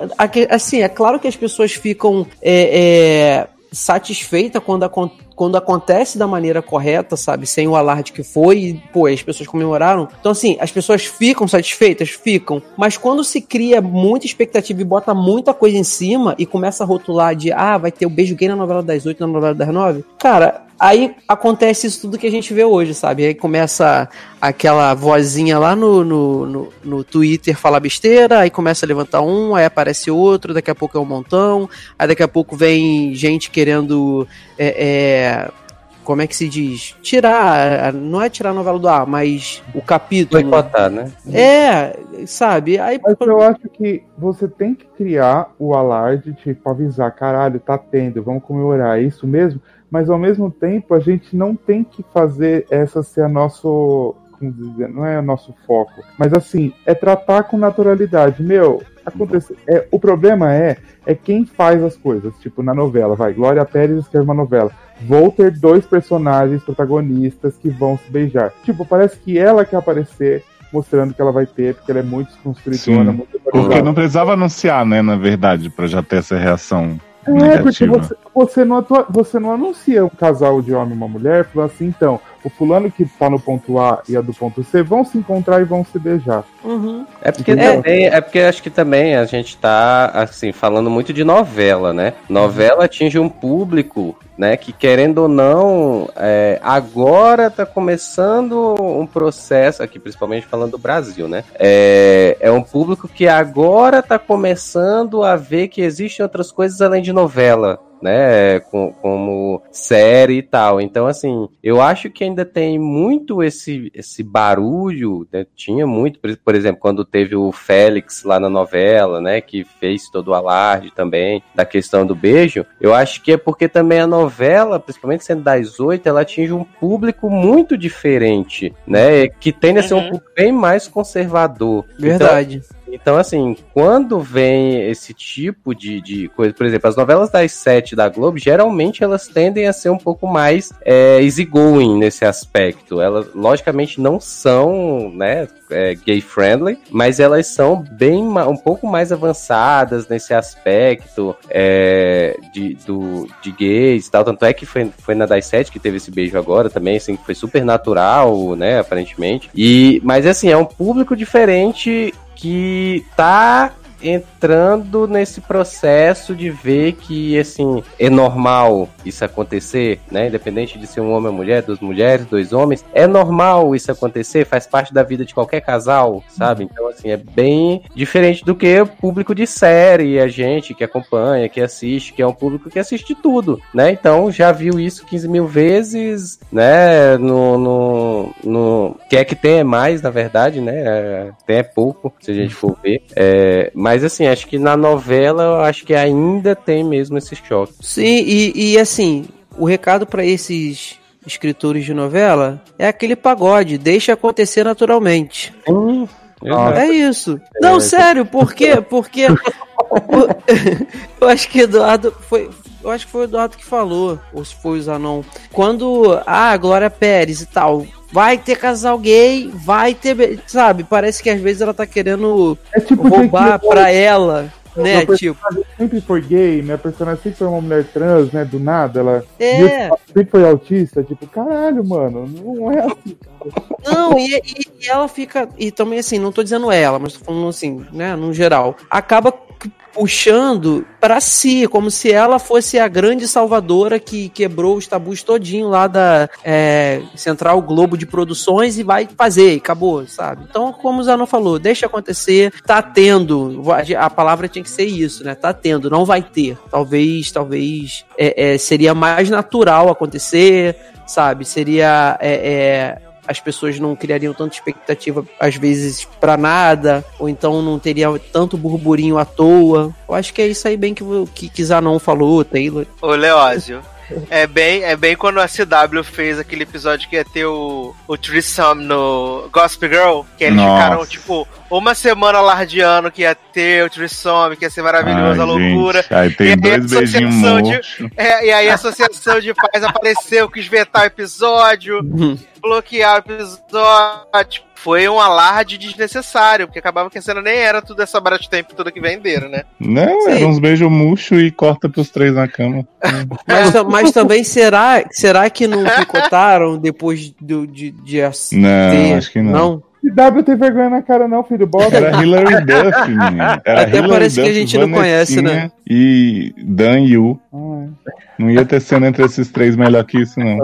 assim, é claro que as pessoas ficam é, é satisfeitas quando quando acontece da maneira correta, sabe? Sem o alarde que foi, e, pô, as pessoas comemoraram. Então, assim, as pessoas ficam satisfeitas? Ficam. Mas quando se cria muita expectativa e bota muita coisa em cima e começa a rotular de, ah, vai ter o beijo gay na novela das oito, na novela das nove, cara, Aí acontece isso tudo que a gente vê hoje, sabe? Aí começa aquela vozinha lá no, no, no, no, Twitter falar besteira, aí começa a levantar um, aí aparece outro, daqui a pouco é um montão, aí daqui a pouco vem gente querendo. É, é, como é que se diz? Tirar, não é tirar a novela do ar, mas o capítulo. Boicotar, né? É, sabe? Aí, mas eu acho que você tem que criar o alarde, tipo, avisar, caralho, tá tendo, vamos comemorar, é isso mesmo? Mas ao mesmo tempo a gente não tem que fazer essa ser a nosso como dizer, não é o nosso foco, mas assim, é tratar com naturalidade. Meu, acontecer. É, o problema é, é quem faz as coisas. Tipo, na novela, vai, Glória Pérez escreve uma novela. Vou ter dois personagens protagonistas que vão se beijar. Tipo, parece que ela quer aparecer mostrando que ela vai ter, porque ela é muito desconstruidora, muito Porque não precisava anunciar, né, na verdade, para já ter essa reação. É, negativa. porque você, você, não atua, você não anuncia um casal de homem e uma mulher, falando assim, então, o fulano que tá no ponto A e a do ponto C vão se encontrar e vão se beijar. Uhum. É porque também, é porque acho que também a gente tá assim falando muito de novela, né? Novela atinge um público, né? Que querendo ou não, é, agora tá começando um processo aqui, principalmente falando do Brasil, né? É, é um público que agora tá começando a ver que existem outras coisas além de novela né, com, como série e tal. Então, assim, eu acho que ainda tem muito esse, esse barulho, né? tinha muito, por exemplo, quando teve o Félix lá na novela, né, que fez todo o alarde também da questão do beijo, eu acho que é porque também a novela, principalmente sendo das oito, ela atinge um público muito diferente, né, que tende a ser um Uhum. público bem mais conservador. Verdade. Então, então, assim, quando vem esse tipo de, de coisa, por exemplo, as novelas das sete da Globo, geralmente elas tendem a ser um pouco mais é, easygoing nesse aspecto. Elas, logicamente, não são, né, é, gay-friendly, mas elas são bem, um pouco mais avançadas nesse aspecto é, de, do, de gays e tal. Tanto é que foi, foi na das sete que teve esse beijo agora também, assim, foi super natural, né, aparentemente. E, mas, assim, é um público diferente que tá entrando nesse processo de ver que assim é normal isso acontecer, né? Independente de ser um homem ou mulher, duas mulheres, dois homens, é normal isso acontecer, faz parte da vida de qualquer casal, sabe? Então assim é bem diferente do que o público de série, a gente que acompanha, que assiste, que é um público que assiste tudo, né? Então já viu isso 15 mil vezes, né? No, no, no... quer que tenha mais, na verdade, né? É, Tem é pouco, se a gente for ver. É, mas assim, acho que na novela, eu acho que ainda tem mesmo esse choque. Sim, e, e assim, o recado pra esses escritores de novela é aquele pagode, deixa acontecer naturalmente. É isso. Não, sério, por quê? Porque [laughs] [laughs] eu acho que Eduardo foi. Eu acho que foi o Eduardo que falou, ou se foi o Zanon. Quando ah, Glória Pérez e tal, vai ter casal gay, vai ter. be- Sabe? Parece que às vezes ela tá querendo É tipo roubar Jake pra ela, né? Tipo. sempre foi gay, minha personagem sempre foi uma mulher trans, né? Do nada, ela É. sempre foi autista, tipo, caralho, mano, não é assim. Não, e, e- e ela fica. E também assim, não tô dizendo ela, mas tô falando assim, né, no geral. Acaba puxando pra si, como se ela fosse a grande salvadora que quebrou os tabus todinho lá da é, Central Globo de Produções e vai fazer, e acabou, sabe? Então, como o Zanon falou, deixa acontecer, tá tendo, a palavra tinha que ser isso, né? Tá tendo, não vai ter. Talvez, talvez é, é, seria mais natural acontecer, sabe? Seria. é, é, as pessoas não criariam tanta expectativa, às vezes, pra nada, ou então não teria tanto burburinho à toa. Eu acho que é isso aí bem que, que Zanon falou, Taylor. Ô, Leózio. É bem, é bem quando a CW fez aquele episódio que ia ter o, o threesome no Gospel Girl, que eles Nossa. ficaram, tipo, uma semana alardeando que ia ter o threesome, que ia ser maravilhoso, Ai, a loucura. gente, Aí tem E aí dois a beijinhos associação de-. É, e aí a Associação de Pais apareceu, quis vetar o episódio, [laughs] bloquear o episódio. Foi um alarde desnecessário, porque acabava que a cena nem era tudo essa tempo toda que venderam, né? Não, Sim. era uns beijos murchos e corta pros três na cama. [laughs] Mas, mas também será, será que não picotaram depois do, de, de Não, ter- acho que não. CW tem vergonha na cara, não, filho. Bota. Era Hilary Duff, menino. Era Até Hilary parece que a Duff, gente não conhece, né? E Dan Yu. Ah, Não ia ter cena entre esses três melhor que isso, não.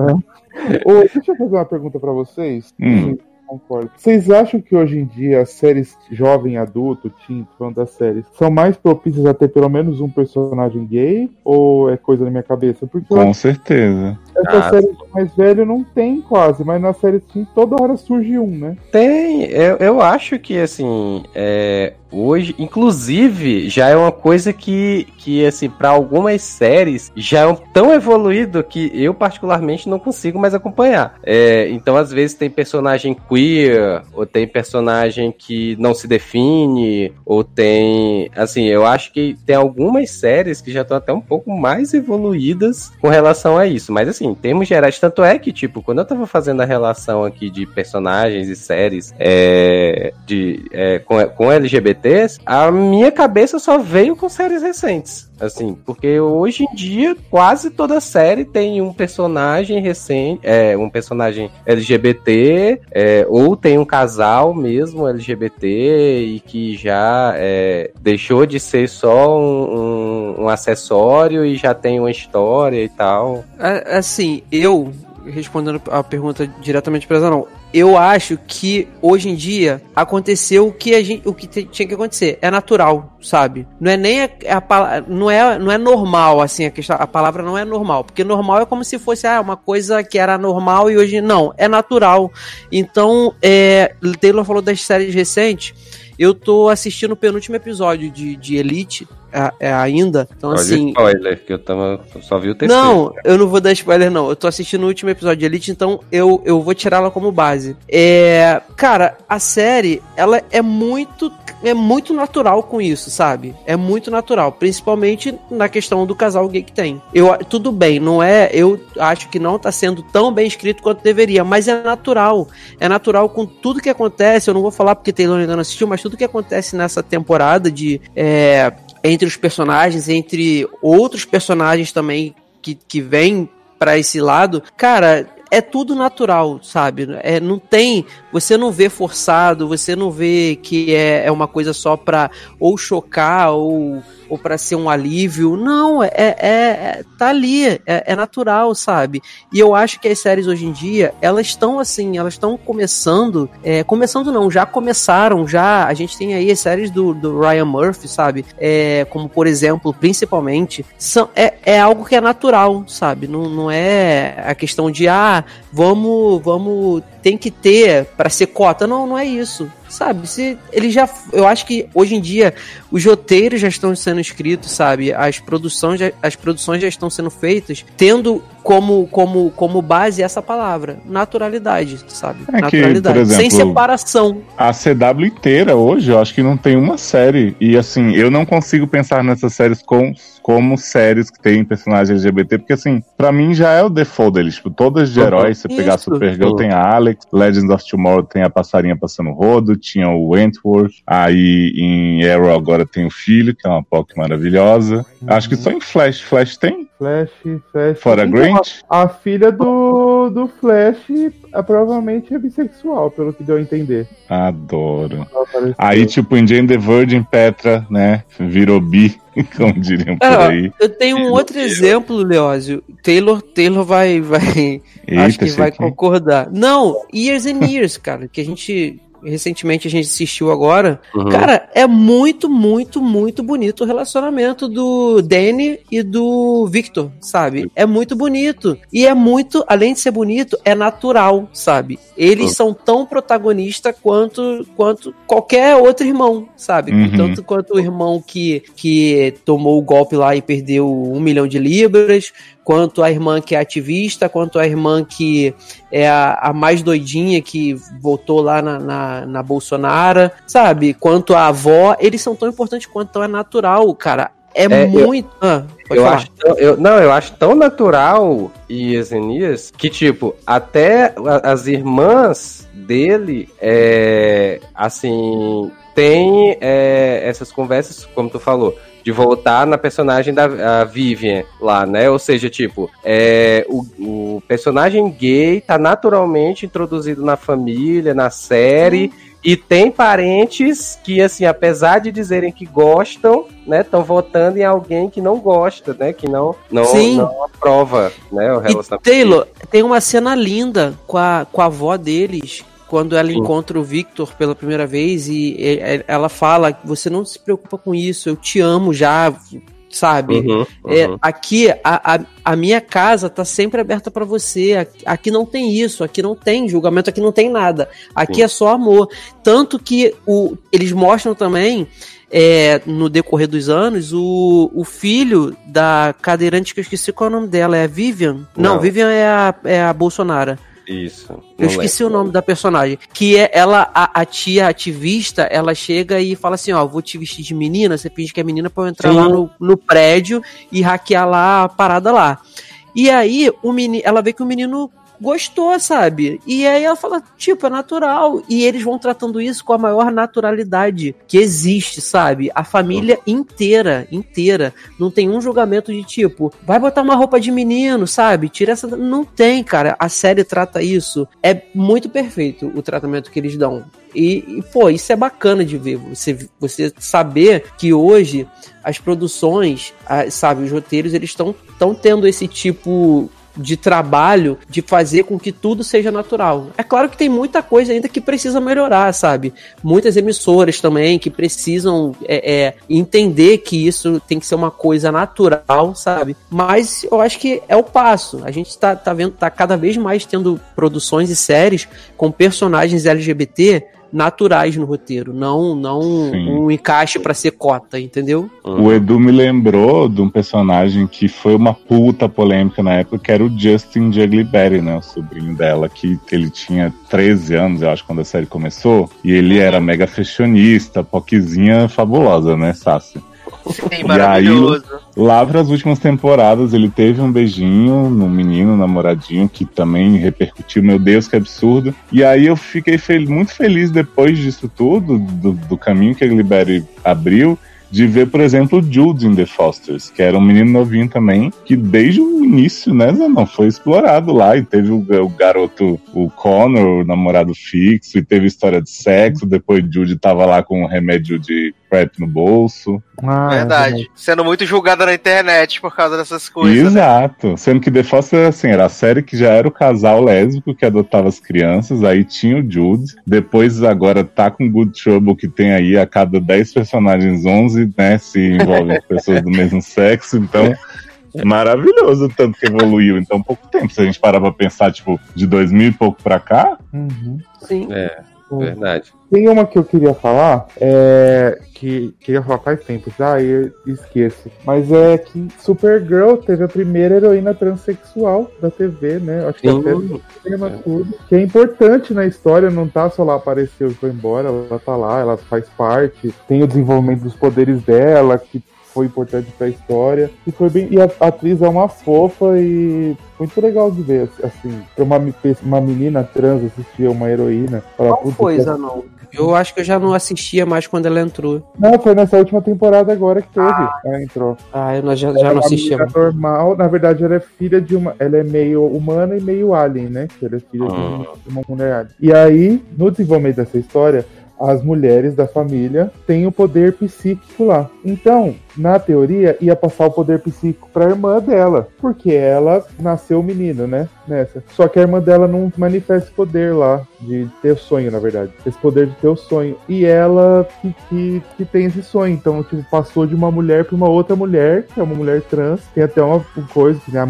Ô, deixa eu fazer uma pergunta pra vocês. Hum. Vocês concordam? Vocês acham que hoje em dia as séries jovem adulto, teen, falando das séries, são mais propícias a ter pelo menos um personagem gay? Ou é coisa na minha cabeça? Porque Com certeza. Ah, séries mais velho não tem quase, mas na série sim, toda hora surge um, né? Tem, eu, eu acho que assim, é, hoje, inclusive, já é uma coisa que, que assim, para algumas séries já é tão evoluído que eu particularmente não consigo mais acompanhar. É, então, às vezes tem personagem queer, ou tem personagem que não se define, ou tem, assim, eu acho que tem algumas séries que já estão até um pouco mais evoluídas com relação a isso. Mas assim, em termos gerais, tanto é que, tipo, quando eu tava fazendo a relação aqui de personagens e séries é, de, é, com, com LGBT LGBTs, a minha cabeça só veio com séries recentes. Assim, porque hoje em dia quase toda série tem um personagem recente, é, um personagem LGBT, é, ou tem um casal mesmo LGBT e que já é, deixou de ser só um, um, um acessório e já tem uma história e tal. Assim, eu respondendo a pergunta diretamente para não eu acho que hoje em dia aconteceu o que a gente, o que tinha que acontecer. É natural, sabe? Não é nem a, a não é não é normal assim a questão, a palavra não é normal, porque normal é como se fosse ah, uma coisa que era normal e hoje não, é natural. Então, é, Taylor falou das séries recentes. Eu tô assistindo o penúltimo episódio de, de Elite é, ainda. Então, Pode assim. spoiler, que eu tava, só vi o terceiro. Não, eu não vou dar spoiler, não. Eu tô assistindo o último episódio de Elite, então eu, eu vou tirá-la como base. É. Cara, a série, ela é muito. É muito natural com isso, sabe? É muito natural, principalmente na questão do casal gay que tem. Eu, tudo bem, não é. Eu acho que não tá sendo tão bem escrito quanto deveria, mas é natural. É natural com tudo que acontece. Eu não vou falar porque Taylor ainda não assistiu, mas tudo que acontece nessa temporada de. É, entre os personagens, entre outros personagens também que, que vêm para esse lado, cara, é tudo natural, sabe? É, não tem. Você não vê forçado, você não vê que é, é uma coisa só pra ou chocar ou ou para ser um alívio. Não, é, é, é tá ali, é, é, natural, sabe? E eu acho que as séries hoje em dia, elas estão assim, elas estão começando, é, começando não, já começaram, já, a gente tem aí as séries do, do Ryan Murphy, sabe? É, como por exemplo, principalmente, são, é, é algo que é natural, sabe? Não, não é a questão de, ah, vamos, vamos, tem que ter para ser cota. Não, não é isso. Sabe, se ele já. Eu acho que hoje em dia os roteiros já estão sendo escritos, sabe? As produções, já, as produções já estão sendo feitas, tendo como, como, como base essa palavra, naturalidade, sabe? É naturalidade. Que, exemplo, sem separação. A CW inteira hoje, eu acho que não tem uma série. E assim, eu não consigo pensar nessas séries com, como séries que tem personagens LGBT, porque assim, para mim já é o default deles. Tipo, todas de heróis, se pegar Supergirl, tem a Alex, Legends of Tomorrow tem a passarinha passando rodo, tinha o Wentworth, aí em Arrow agora tem o filho, que é uma POC maravilhosa. Uhum. Acho que só em Flash. Flash tem? Flash, Flash. Fora Grant? A filha do, do Flash é, provavelmente é bissexual, pelo que deu a entender. Adoro. Aí, tipo, em Jane the Virgin, Petra, né? Virou bi, [laughs] como diriam por aí. Eu tenho um outro exemplo, Leózio. Taylor, Taylor vai. vai Eita, acho que vai concordar. Não, Years and Years, cara, que a gente recentemente a gente assistiu agora. Uhum. Cara, é muito, muito, muito bonito o relacionamento do Danny e do Victor, sabe? É muito bonito. E é muito, além de ser bonito, é natural, sabe? Eles uhum. são tão protagonistas quanto, quanto qualquer outro irmão, sabe? Uhum. Tanto quanto o irmão que, que tomou o golpe lá e perdeu um milhão de libras, quanto a irmã que é ativista, quanto a irmã que é a, a mais doidinha que votou lá na, na, na, Bolsonaro, sabe? Quanto a avó, eles são tão importantes quanto é natural, cara. É, é muito. Eu... Ah, eu acho tão, eu, não, eu acho tão natural e Esenias que, tipo, até as irmãs dele, é, assim, tem é, essas conversas, como tu falou, de voltar na personagem da Vivian lá, né? Ou seja, tipo, é, o, o personagem gay tá naturalmente introduzido na família, na série. E tem parentes que, assim, apesar de dizerem que gostam, né, estão votando em alguém que não gosta, né, que não não, não aprova, né, o relacionamento. E Taylor, tem uma cena linda com a, com a avó deles, quando ela Sim. encontra o Victor pela primeira vez e ela fala: Você não se preocupa com isso, eu te amo já. sabe? Uhum, uhum. É, aqui, a, a, a, minha casa tá sempre aberta para você. Aqui, aqui, não tem isso, aqui não tem julgamento, aqui não tem nada. Aqui Sim. é só amor. Tanto que o, eles mostram também. É, no decorrer dos anos, o, o filho da cadeirante, que eu esqueci qual é o nome dela, é a Vivian? Não, não Vivian é a, é a Bolsonaro. Isso. Eu esqueci lembro. o nome da personagem. Que é ela, a, a, tia ativista, ela chega e fala assim: Ó, vou te vestir de menina, você finge que é menina pra eu entrar Sim. lá no, no prédio e hackear lá a parada lá. E aí, o menino, ela vê que o menino gostou, sabe? E aí ela fala, tipo, é natural. E eles vão tratando isso com a maior naturalidade que existe, sabe? A família inteira, inteira. Não tem um julgamento de tipo, vai botar uma roupa de menino, sabe? Tira essa. Não tem, cara. A série trata isso. É muito perfeito o tratamento que eles dão. E, e, pô, isso é bacana de ver. Você, você saber que hoje as produções, sabe, os roteiros, eles estão tendo esse tipo de trabalho de fazer com que tudo seja natural. É claro que tem muita coisa ainda que precisa melhorar, sabe? Muitas emissoras também que precisam é, é, entender que isso tem que ser uma coisa natural, sabe? Mas eu acho que é o passo. A gente tá, tá vendo, tá cada vez mais tendo produções e séries com personagens LGBT naturais no roteiro, não não um encaixe para ser cota, entendeu? O Edu me lembrou de um personagem que foi uma puta polêmica na época, que era o Justin Jugliberry, né, o sobrinho dela, que ele tinha 13 anos, eu acho, quando a série começou, e ele era mega fashionista, poquezinha fabulosa, né, Sassi? Sim, maravilhoso. E aí, lá para as últimas temporadas, ele teve um beijinho no menino, namoradinho, que também repercutiu, meu Deus, que absurdo. E aí eu fiquei fel muito feliz depois disso tudo, do, do caminho que a Liberi abriu, de ver, por exemplo, Jude em The Fosters, que era um menino novinho também, que desde o início, né, não foi explorado lá, e teve o, o garoto, o Connor, o namorado fixo, e teve história de sexo, depois Jude tava lá com um remédio de PrEP no bolso. Ah, é Verdade. É Sendo muito julgada na internet por causa dessas coisas. Né? Exato. Né? Sendo que The Foster, assim, era a série que já era o casal lésbico que adotava as crianças, aí tinha o Jude, depois agora tá com Good Trouble, que tem aí a cada 10 personagens, 11, né, se envolvem pessoas do mesmo sexo, então... Maravilhoso tanto que evoluiu em tão pouco tempo. Se a gente parar pra pensar, tipo, de 2000 e pouco pra cá. Uhum. Sim. É. Verdade. Tem uma que eu queria falar, é, que queria falar faz tempo já, e esqueço. Mas é que Supergirl teve a primeira heroína transexual da TV, né? Acho que até no cinema é. tudo. Que é importante na história, não tá só lá apareceu e foi embora, ela tá lá, ela faz parte, tem o desenvolvimento dos poderes dela, que foi importante para a história. E foi bem. E a, a, atriz é uma fofa e muito legal de ver, assim, pra uma, uma menina trans assistir uma heroína. Qual coisa, que... não? Eu acho que eu já não assistia mais quando ela entrou. Não, foi nessa última temporada agora que teve. Ah. Ela entrou. Ah, eu já, já não assistia. mais. normal, na verdade, ela é filha de uma. Ela é meio humana e meio alien, né? Ela é filha ah. de, uma, de uma mulher alien. E aí, no desenvolvimento dessa história, as mulheres da família têm o poder psíquico lá. Então, na teoria, ia passar o poder psíquico para a irmã dela, porque ela nasceu menino, né? Nessa. Só que a irmã dela não manifesta esse poder lá, de ter o sonho, na verdade. Esse poder de ter o sonho. E ela que, que, que tem esse sonho. Então, tipo, passou de uma mulher para uma outra mulher, que é uma mulher trans. Tem até uma coisa que a,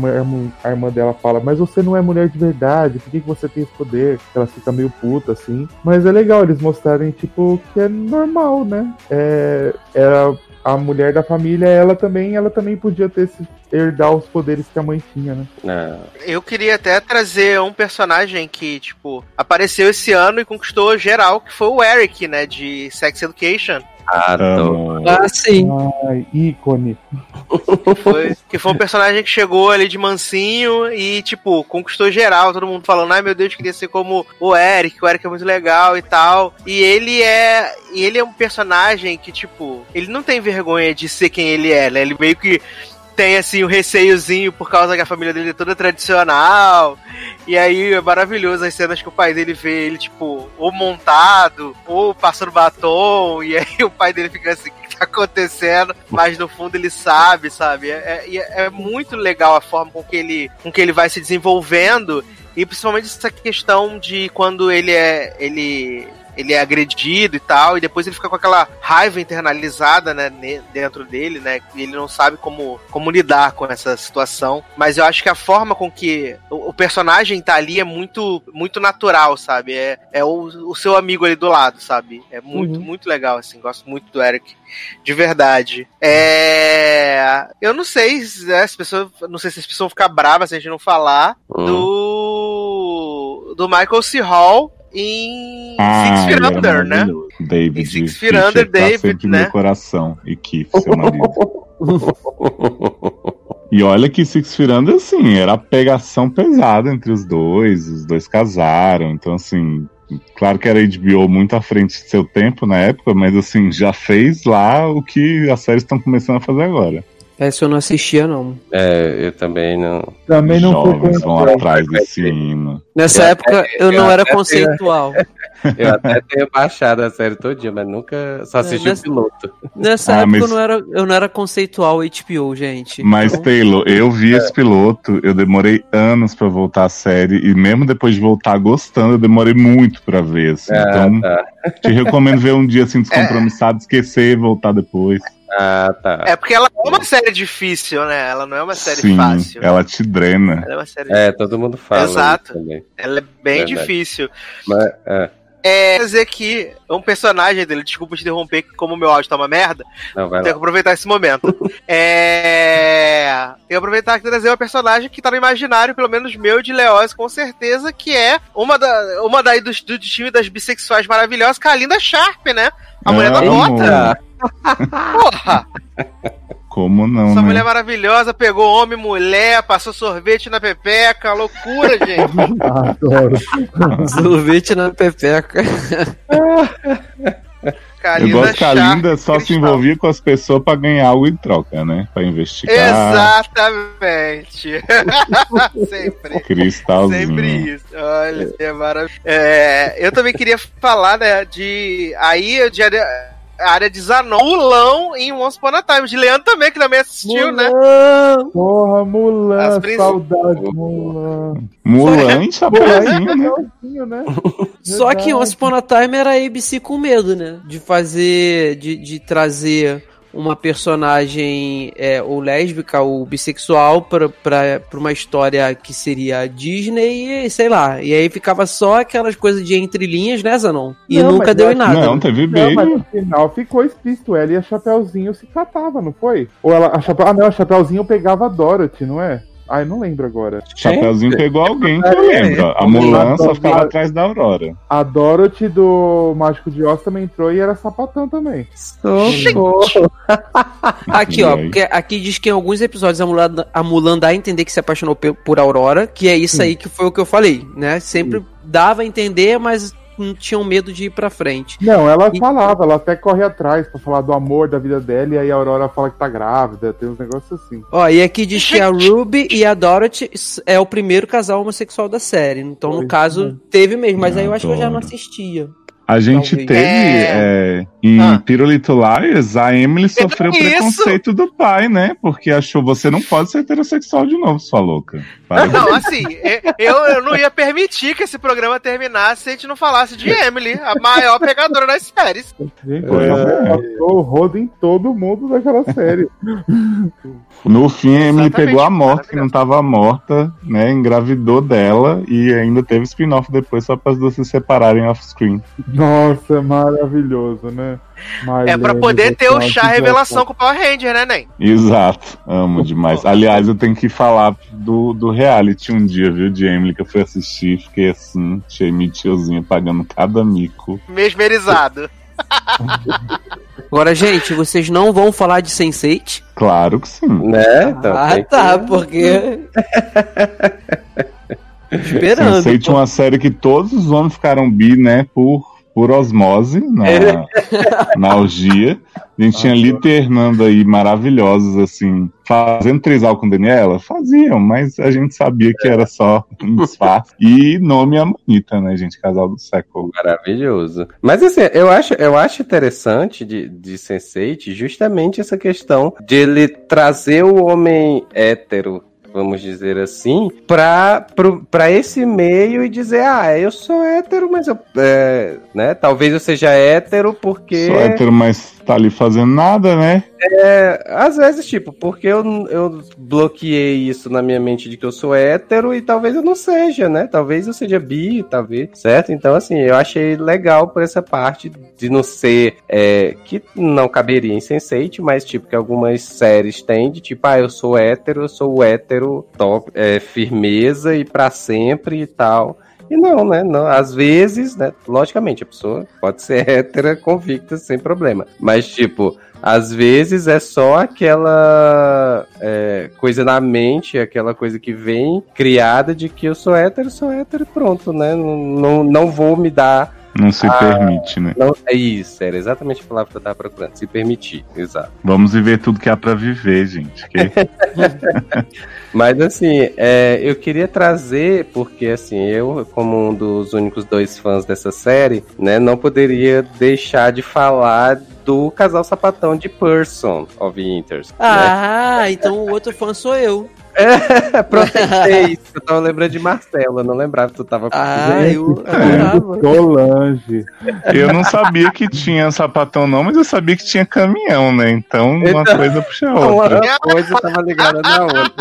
a, irmã dela fala: Mas você não é mulher de verdade, por que, que você tem esse poder? Ela fica meio puta assim. Mas é legal eles mostrarem, tipo, que é normal, né? É, é a mulher da família, ela também, ela também podia ter esse, herdar os poderes que a mãe tinha, né? É. Eu queria até trazer um personagem que, tipo, apareceu esse ano e conquistou geral, que foi o Eric, né, de Sex Education. Ah, sim. Ai, ícone. Que [laughs] foi, que foi um personagem que chegou ali de mansinho e, tipo, conquistou geral. Todo mundo falando, ai meu Deus, queria ser como o Eric, o Eric é muito legal e tal. E ele é. E ele é um personagem que, tipo, ele não tem vergonha de ser quem ele é, né? Ele meio que tem assim o um receiozinho por causa que a família dele é toda tradicional. E aí é maravilhoso as cenas que o pai dele vê ele, tipo, ou montado, ou passando batom, e aí [laughs] o pai dele fica assim, o que tá acontecendo? Mas no fundo ele sabe, sabe? É, é, é muito legal a forma com que ele, com que ele vai se desenvolvendo. E principalmente essa questão de quando ele é. ele ele é agredido e tal, e depois ele fica com aquela raiva internalizada, né, dentro dele, né, e ele não sabe como, como lidar com essa situação. Mas eu acho que a forma com que o, o personagem tá ali é muito, muito natural, sabe? É, é o, o seu amigo ali do lado, sabe? É muito, uhum. muito legal, assim, gosto muito do Eric de verdade. É. Eu não sei né, as pessoas. Não sei se as pessoas vão ficar bravas se a gente não falar uhum. do. do Michael C. Hall em ah, Six Feet é Under, né? David. Em Six Feet Under, tá David, né? No coração. E Keith, seu marido. [laughs] E olha que Six Feet Under, assim, era pegação pesada entre os dois, os dois casaram, então assim, claro que era HBO muito à frente de seu tempo na época, mas assim, já fez lá o que as séries estão começando a fazer agora. Essa eu não assistia, não. É, eu também não. Também não Jovens vão atrás desse hino. Nessa eu época até, eu, eu não era conceitual. [laughs] Eu até tenho baixado a série dia, mas nunca só assisti nessa, o piloto. Nessa ah, época mas... eu, não era, eu não era conceitual HBO, gente. Mas, então... Taylor, eu vi é. esse piloto, eu demorei anos pra voltar à série, e mesmo depois de voltar gostando, eu demorei muito pra ver. Assim. Ah, então, tá. te recomendo ver um dia assim, [laughs] descompromissado, esquecer e voltar depois. Ah, tá. É porque ela é uma série difícil, né? Ela não é uma série Sim, fácil. Ela te drena. Ela é, uma série é, todo mundo fala. Exato. Ela é bem Verdade. difícil. Mas, é. É dizer que um personagem dele, desculpa te interromper, como o meu áudio tá uma merda, não, tenho que aproveitar esse momento. [laughs] é. Tenho que aproveitar que trazer uma personagem que tá no imaginário, pelo menos meu, de Leoz, com certeza, que é uma, da, uma daí do, do time das bissexuais maravilhosas, que é a Linda Sharp, né? A mulher da bota. Porra! Como não, Essa né? mulher maravilhosa pegou homem, mulher, passou sorvete na pepeca, loucura, gente. [laughs] Adoro. sorvete na pepeca. Eu gosto que a Linda só se envolvia com as pessoas para ganhar algo em troca, né? Para investigar. Exatamente. [laughs] Sempre. Cristalzinho. Sempre isso. Olha, é maravilhoso. É, eu também queria falar, né, de. Aí, de a área de Zanon, Mulão em Once Upon a Time, de Leandro também, que também assistiu, né? Mulan. né? Porra, Mulan, princ... saudade, Mulan. Mulan em chapéuzinho, né? né? Só que Once Upon a Time era a ABC com medo, né? De fazer, de, de trazer uma personagem é, ou lésbica ou bissexual pra, pra, pra uma história que seria Disney e sei lá. E aí ficava só aquelas coisas de entrelinhas, né, Zanon? E não, nunca deu em nada. Não, teve bem. Mas no final ficou explícito. Ela e a Chapeuzinho se catava, não foi? Ou ela, a Chapeu... Ah, não, a Chapeuzinho pegava a Dorothy, não é? Ah, eu não lembro agora. Chapeuzinho pegou alguém que eu lembro. A Mulan só ficava atrás da Aurora. A Dorothy do Mágico de Oz também entrou e era sapatão também. Socorro. aqui, ó, porque aqui diz que em alguns episódios a Mulan, a Mulan dá a entender que se apaixonou por Aurora, que é isso aí que foi o que eu falei, né? Sempre dava a entender, mas não tinham medo de ir pra frente. Não, ela e... falava, ela até corre atrás pra falar do amor da vida dela, e aí a Aurora fala que tá grávida, tem uns negócios assim. Ó, e aqui diz que a Ruby e a Dorothy é o primeiro casal homossexual da série. Então, no caso, teve mesmo, mas aí eu acho que eu já não assistia. A gente Talvez. teve é... É, em ah. Little Liars, a Emily sofreu Isso. preconceito do pai, né? Porque achou você não pode ser heterossexual de novo, sua louca. Não, assim, eu, eu não ia permitir que esse programa terminasse se a gente não falasse de Emily, a maior pegadora das séries. Gente, é. o rodo em todo mundo daquela série. [laughs] No fim, a Emily pegou a morte, que não estava morta, né? Engravidou dela e ainda teve spin-off depois só para as duas se separarem off-screen. Nossa, maravilhoso, né? Marlene, é pra poder ter o chá revelação com o Power Ranger, né, Nen? Exato, amo demais. Aliás, eu tenho que falar do, do reality um dia, viu, de Emily, que eu fui assistir, fiquei assim, cheio de tiozinho pagando cada mico. Mesmerizado. [laughs] Agora, gente, vocês não vão falar de Sense8? Claro que sim. Né? Então, ah, tá, que... porque. [laughs] Esperando. Sense8 é uma série que todos os homens ficaram bi, né? Por por osmose na, é. [laughs] na orgia. A gente tinha Lita e Hernando aí maravilhosos, assim, fazendo trisal com Daniela? Faziam, mas a gente sabia que era só um disfarce. e nome Amanita, né, gente? Casal do século. Maravilhoso. Mas assim, eu acho, eu acho interessante de, de Sense8 justamente essa questão de ele trazer o homem hétero vamos dizer assim, pra esse meio e dizer, ah, eu sou hétero, mas eu, é, né, talvez eu seja hétero porque... Sou hétero, mas tá ali fazendo nada, né? É, às vezes, tipo, porque eu, eu bloqueei isso na minha mente de que eu sou hétero e talvez eu não seja, né? Talvez eu seja bi, talvez, certo? Então, assim, eu achei legal por essa parte de não ser, é, que não caberia em Sense8, mas, tipo, que algumas séries têm de, tipo, ah, eu sou hétero, eu sou hétero top, é, firmeza e para sempre e tal. E não, né? Não, às vezes, né? Logicamente, a pessoa pode ser [laughs] hétera convicta sem problema. Mas, tipo, às vezes é só aquela é, coisa na mente, aquela coisa que vem criada de que eu sou hétero, sou hétero e pronto, né? Não, não, não vou me dar não se ah, permite, né? Não, é isso, era exatamente a palavra que eu tava procurando. Se permitir, exato. Vamos viver tudo que há para viver, gente. Que... [laughs] Mas assim, é, eu queria trazer, porque assim, eu, como um dos únicos dois fãs dessa série, né, não poderia deixar de falar do casal sapatão de Person of Inters. Né? Ah, né? então o outro fã sou eu. É, protestei [laughs] Eu tava lembrando de Marcela, não lembrava que tu tava Ah, eu Solange. Eu não sabia que tinha sapatão, não, mas eu sabia que tinha caminhão, né? Então uma então, coisa puxa a outra. Uma coisa tava ligada na outra.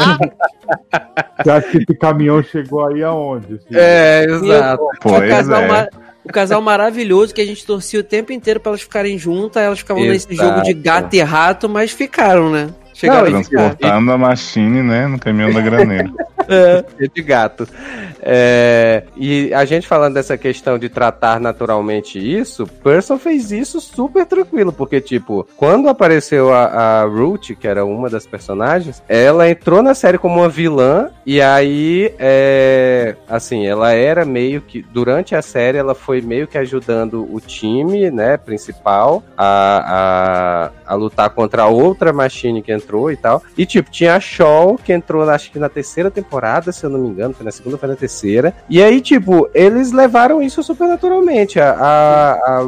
[laughs] Você acha que esse caminhão chegou aí aonde? Filho? É, exato. Pois o casal, é. o casal maravilhoso que a gente torcia o tempo inteiro pra elas ficarem juntas, elas ficavam Exato. nesse jogo de gato e rato, mas ficaram, né? Chegaram não, transportando a machine, né, no caminhão da graneira. [laughs] é, de gato. É, e a gente falando dessa questão de tratar naturalmente isso, Person fez isso super tranquilo, porque, tipo, quando apareceu a, a Ruth, que era uma das personagens, ela entrou na série como uma vilã, e aí, é, assim, ela era meio que, durante a série, ela foi meio que ajudando o time, né, principal, a, a, a lutar contra a outra machine que entrou e tal. E, tipo, tinha a Shaw, que entrou, acho que na terceira temporada, se eu não me engano, foi na segunda, foi na terceira. E aí, tipo, eles levaram isso super naturalmente. A, a, a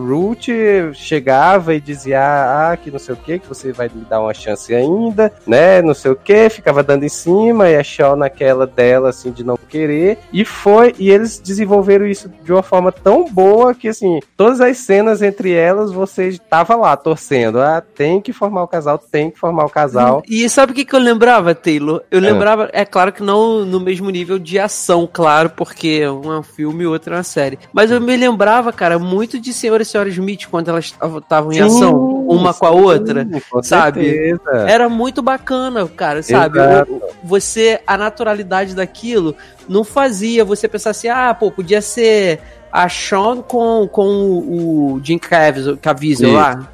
chegava e dizia, ah, que não sei o que, que você vai me dar uma chance ainda, né, não sei o que, ficava dando em cima, e a Shaw naquela dela, assim, de não querer. E foi, e eles desenvolveram isso de uma forma tão boa que, assim, todas as cenas entre elas, você tava lá torcendo, ah, tem que formar o casal, tem que formar o casal. E sabe o que, que eu lembrava, Taylor? Eu é. lembrava, é claro que não no mesmo nível de ação, claro, porque um é um filme e outro é uma série. Mas eu me lembrava, cara, muito de Senhor e Senhora Smith quando elas estavam em ação, uma sim, com a outra, com sabe? Certeza. Era muito bacana, cara, sabe? Você, a naturalidade daquilo não fazia você pensar assim, ah, pô, podia ser a Sean com, com o Jim Caviezel lá.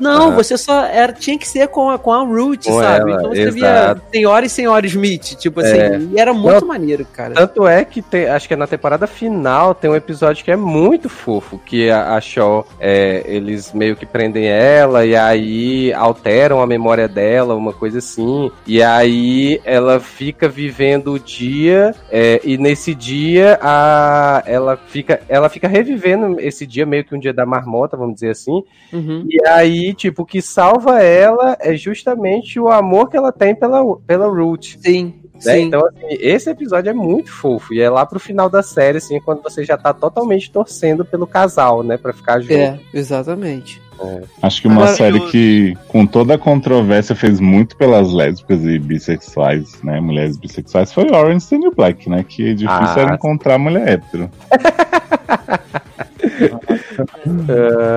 não, você só era, tinha que ser com a, com a Root, com sabe? Ela, então você exato. via Senhora e Senhora Smith, tipo assim, é. e era muito não, maneiro, cara. Tanto é que tem, acho que é na temporada final tem um episódio que é muito fofo, que a, a Shaw, é, eles meio que prendem ela e aí alteram a memória dela, uma coisa assim, e aí ela fica vivendo o dia é, e nesse dia a, ela fica ela fica revivendo esse dia, meio que um dia da marmota, vamos dizer assim. Uhum. E aí, tipo, o que salva ela é justamente o amor que ela tem pela, pela Ruth. Sim. Né? Então, assim, esse episódio é muito fofo. E é lá pro final da série, assim, quando você já tá totalmente torcendo pelo casal, né? Pra ficar junto. É, exatamente. É. Acho que uma Agora, série eu... que, com toda a controvérsia, fez muito pelas lésbicas e bissexuais, né? Mulheres bissexuais, foi Orange is the New Black, né? Que é difícil ah. era encontrar mulher hétero. [laughs]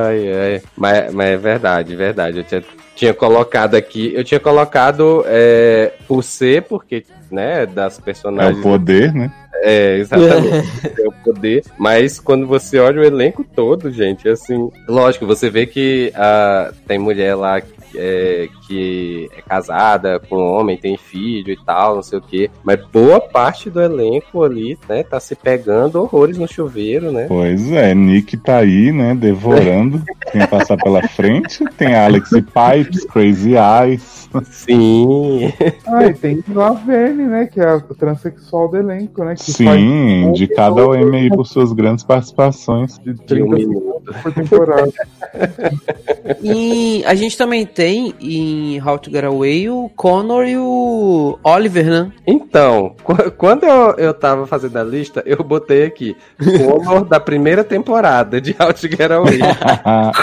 ai, ai. Mas, mas é verdade, verdade. Eu tinha, tinha colocado aqui, eu tinha colocado é, por ser, porque, né, das personagens. É o poder, né? É, exatamente. [laughs] é o poder. Mas quando você olha o elenco todo, gente, assim, lógico, você vê que uh, tem mulher lá é, que é casada com um homem, tem filho e tal, não sei o quê. Mas boa parte do elenco ali, né, tá se pegando horrores no chuveiro, né? Pois é, Nick tá aí, né, devorando. [laughs] tem passar pela frente. Tem Alex Pipes, Crazy Eyes. Sim. Ah, e tem Laverne, né, que é a transexual do elenco, né? Sim, indicada ao Emmy aí por suas grandes participações. De 30 minutos por temporada. e a gente também tem tem em How to Get Away o Connor e o Oliver, né? Então, quando eu, eu tava fazendo a lista, eu botei aqui Connor da primeira temporada de How to Get Away. [laughs]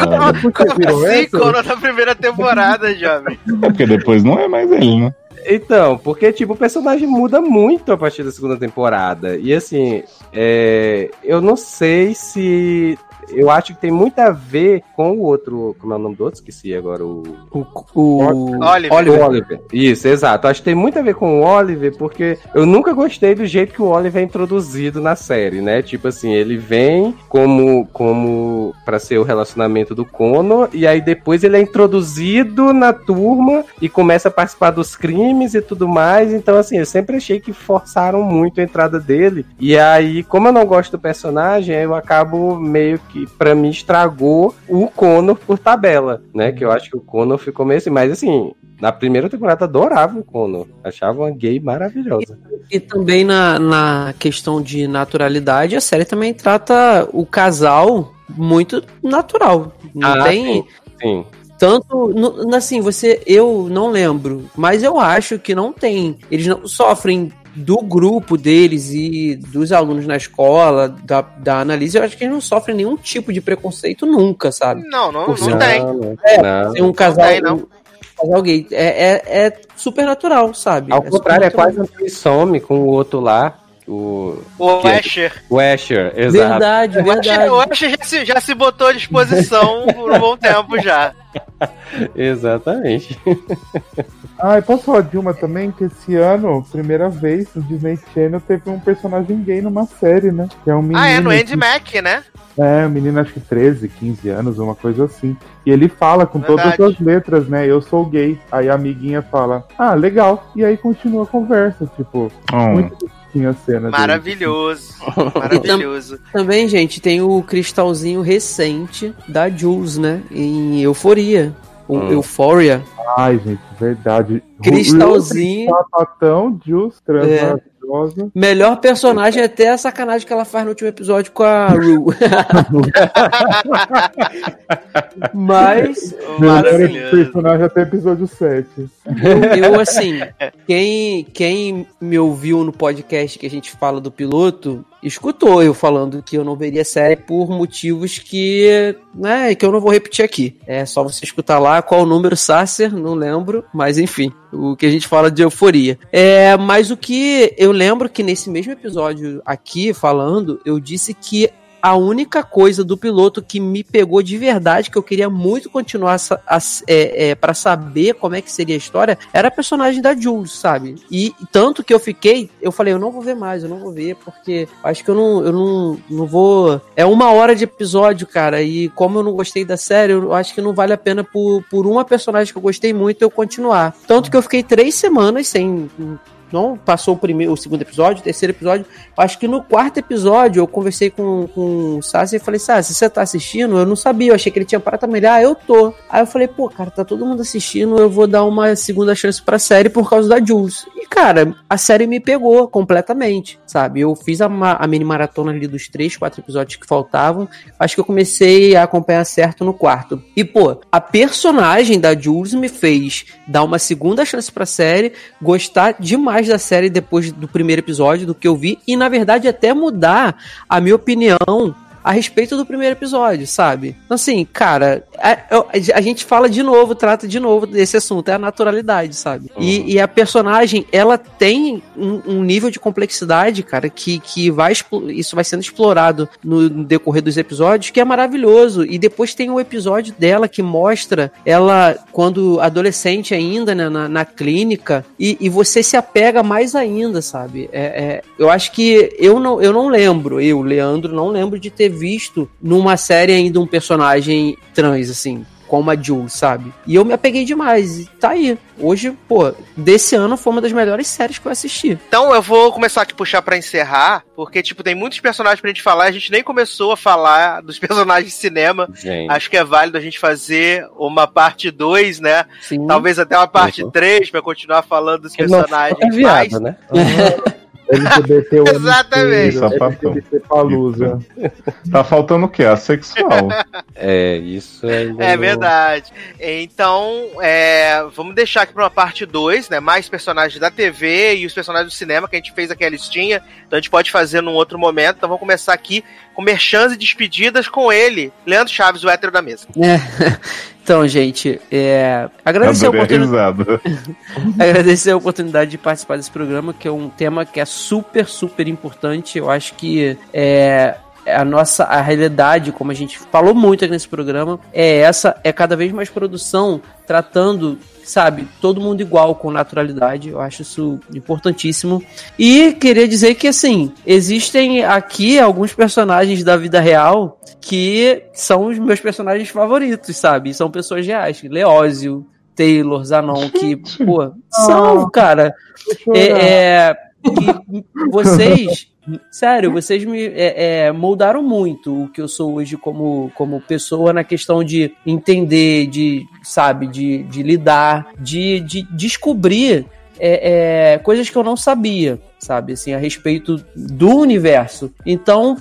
Como assim, Connor da primeira temporada, jovem? É porque depois não é mais ele, né? Então, porque, tipo, o personagem muda muito a partir da segunda temporada. E, assim, é... eu não sei se eu acho que tem muito a ver com o outro. Como é o nome do outro? Esqueci agora. O. O. o... Oliver. Oliver. Oliver. Isso, exato. Acho que tem muito a ver com o Oliver, porque eu nunca gostei do jeito que o Oliver é introduzido na série, né? Tipo assim, ele vem como. como para ser o relacionamento do Connor, e aí depois ele é introduzido na turma e começa a participar dos crimes e tudo mais. Então, assim, eu sempre achei que forçaram muito a entrada dele. E aí, como eu não gosto do personagem, eu acabo meio que que para mim estragou o Conor por tabela, né? Que eu acho que o Conor ficou meio assim, mas assim, na primeira temporada adorava o Conor. Achava uma gay maravilhosa. E, e, também na, na questão de naturalidade, a série também trata o casal muito natural. Não ah, tem. Sim, sim. Tanto, assim, você, eu não lembro, mas eu acho que não tem. Eles não sofrem do grupo deles e dos alunos na escola, da, da analise, eu acho que eles não sofrem nenhum tipo de preconceito nunca, sabe? Não, não, não tem. É, não, tem um casal. Não tem, não. Um casal gay. É, é, é super natural, sabe? Ao é contrário, é quase um some com o outro lá. O, o Asher. O Asher, exato. Verdade, verdade. O Asher já se, já se botou à disposição [laughs] por um bom tempo já. Exatamente. Ah, e posso falar de uma também? Que esse ano, primeira vez, o Disney Channel teve um personagem gay numa série, né? Que é um menino. Ah, é no Andy que... Mac, né? É, um menino acho que 13, 15 anos, uma coisa assim. E ele fala com Verdade. todas as letras, né? Eu sou gay. Aí a amiguinha fala, ah, legal. E aí continua a conversa, tipo, oh. muito tinha cena Maravilhoso. [laughs] Maravilhoso. também, gente, tem o cristalzinho recente da Jules, né? Em Euforia. O hum. Euphoria. Ai, gente, verdade. Cristalzinho. Sapatão, Jules, é. Melhor personagem é até a sacanagem que ela faz no último episódio com a Rue. [laughs] Mas. Melhor personagem até episódio 7. Eu, eu, assim, quem, quem me ouviu no podcast que a gente fala do piloto, escutou eu falando que eu não veria série por motivos que, né, que eu não vou repetir aqui. É só você escutar lá qual o número Sasser, não lembro, mas enfim, o que a gente fala de euforia. É, mas o que eu lembro que nesse mesmo episódio aqui falando, eu disse que a única coisa do piloto que me pegou de verdade, que eu queria muito continuar é, é, para saber como é que seria a história, era a personagem da Jules, sabe? E tanto que eu fiquei, eu falei, eu não vou ver mais, eu não vou ver, porque acho que eu não, eu não, não vou. É uma hora de episódio, cara, e como eu não gostei da série, eu acho que não vale a pena por, por uma personagem que eu gostei muito eu continuar. Tanto que eu fiquei três semanas sem não passou o primeiro, o segundo episódio, o terceiro episódio. Acho que no quarto episódio eu conversei com, com o Sassi e falei, Sassi, você tá assistindo? Eu não sabia, eu achei que ele tinha parado também. Ah, eu tô. Aí eu falei, pô, cara, tá todo mundo assistindo, eu vou dar uma segunda chance pra série por causa da Jules. E, cara, a série me pegou completamente, sabe? Eu fiz a, a mini maratona ali dos três, quatro episódios que faltavam. Acho que eu comecei a acompanhar certo no quarto. E, pô, a personagem da Jules me fez dar uma segunda chance pra série, gostar demais mais da série depois do primeiro episódio, do que eu vi, e na verdade até mudar a minha opinião a respeito do primeiro episódio, sabe? Então, assim, cara, a, a, gente fala de novo, trata de novo desse assunto, é a naturalidade, sabe? Uhum. E, e, a personagem, ela tem um, um, nível de complexidade, cara, que, que vai isso vai sendo explorado no, no, decorrer dos episódios, que é maravilhoso. E depois tem o um episódio dela que mostra ela quando adolescente ainda, né, na, na clínica, e, e, você se apega mais ainda, sabe? É, é, eu acho que eu não, eu não lembro, eu, Leandro, não lembro de ter visto numa série ainda um personagem trans, assim como a Jules, sabe? E eu me apeguei demais. E tá aí. Hoje, pô, desse ano foi uma das melhores séries que eu assisti. Então eu vou começar aqui puxar para encerrar, porque, tipo, tem muitos personagens pra gente falar. A gente nem começou a falar dos [laughs] personagens de cinema. Gente. Acho que é válido a gente fazer uma parte 2, né? Sim. Talvez até uma parte 3 uhum. para continuar falando dos personagens. Não, é viado, mais. né? Uhum. [laughs] LGBT Exatamente. Sapatão. LGBT Palusa. Tá faltando o quê? Asexual. É, isso É não- verdade. Então, é, vamos deixar aqui pra uma parte 2, né? Mais personagens da TV e os personagens do cinema, que a gente fez aqui a listinha. Então a gente pode fazer num outro momento. Então vamos começar aqui com merchans e despedidas com ele, Leandro Chaves, o hétero da mesa. É. Então, gente, é, agradecer, a a oportunidade, [laughs] agradecer a oportunidade de participar desse programa, que é um tema que é super, super importante. Eu acho que é, a nossa a realidade, como a gente falou muito aqui nesse programa, é essa, é cada vez mais produção tratando, sabe, todo mundo igual com naturalidade. Eu acho isso importantíssimo. E queria dizer que assim, existem aqui alguns personagens da vida real que são os meus personagens favoritos, sabe? São pessoas reais, Leózio, Taylor, Zanon, que, pô, são, cara. É, é, que vocês, sério, vocês me é, é, moldaram muito o que eu sou hoje como, como pessoa na questão de entender, de, sabe, de, de lidar, de, de descobrir é, é, coisas que eu não sabia, sabe, assim, a respeito do universo. Então,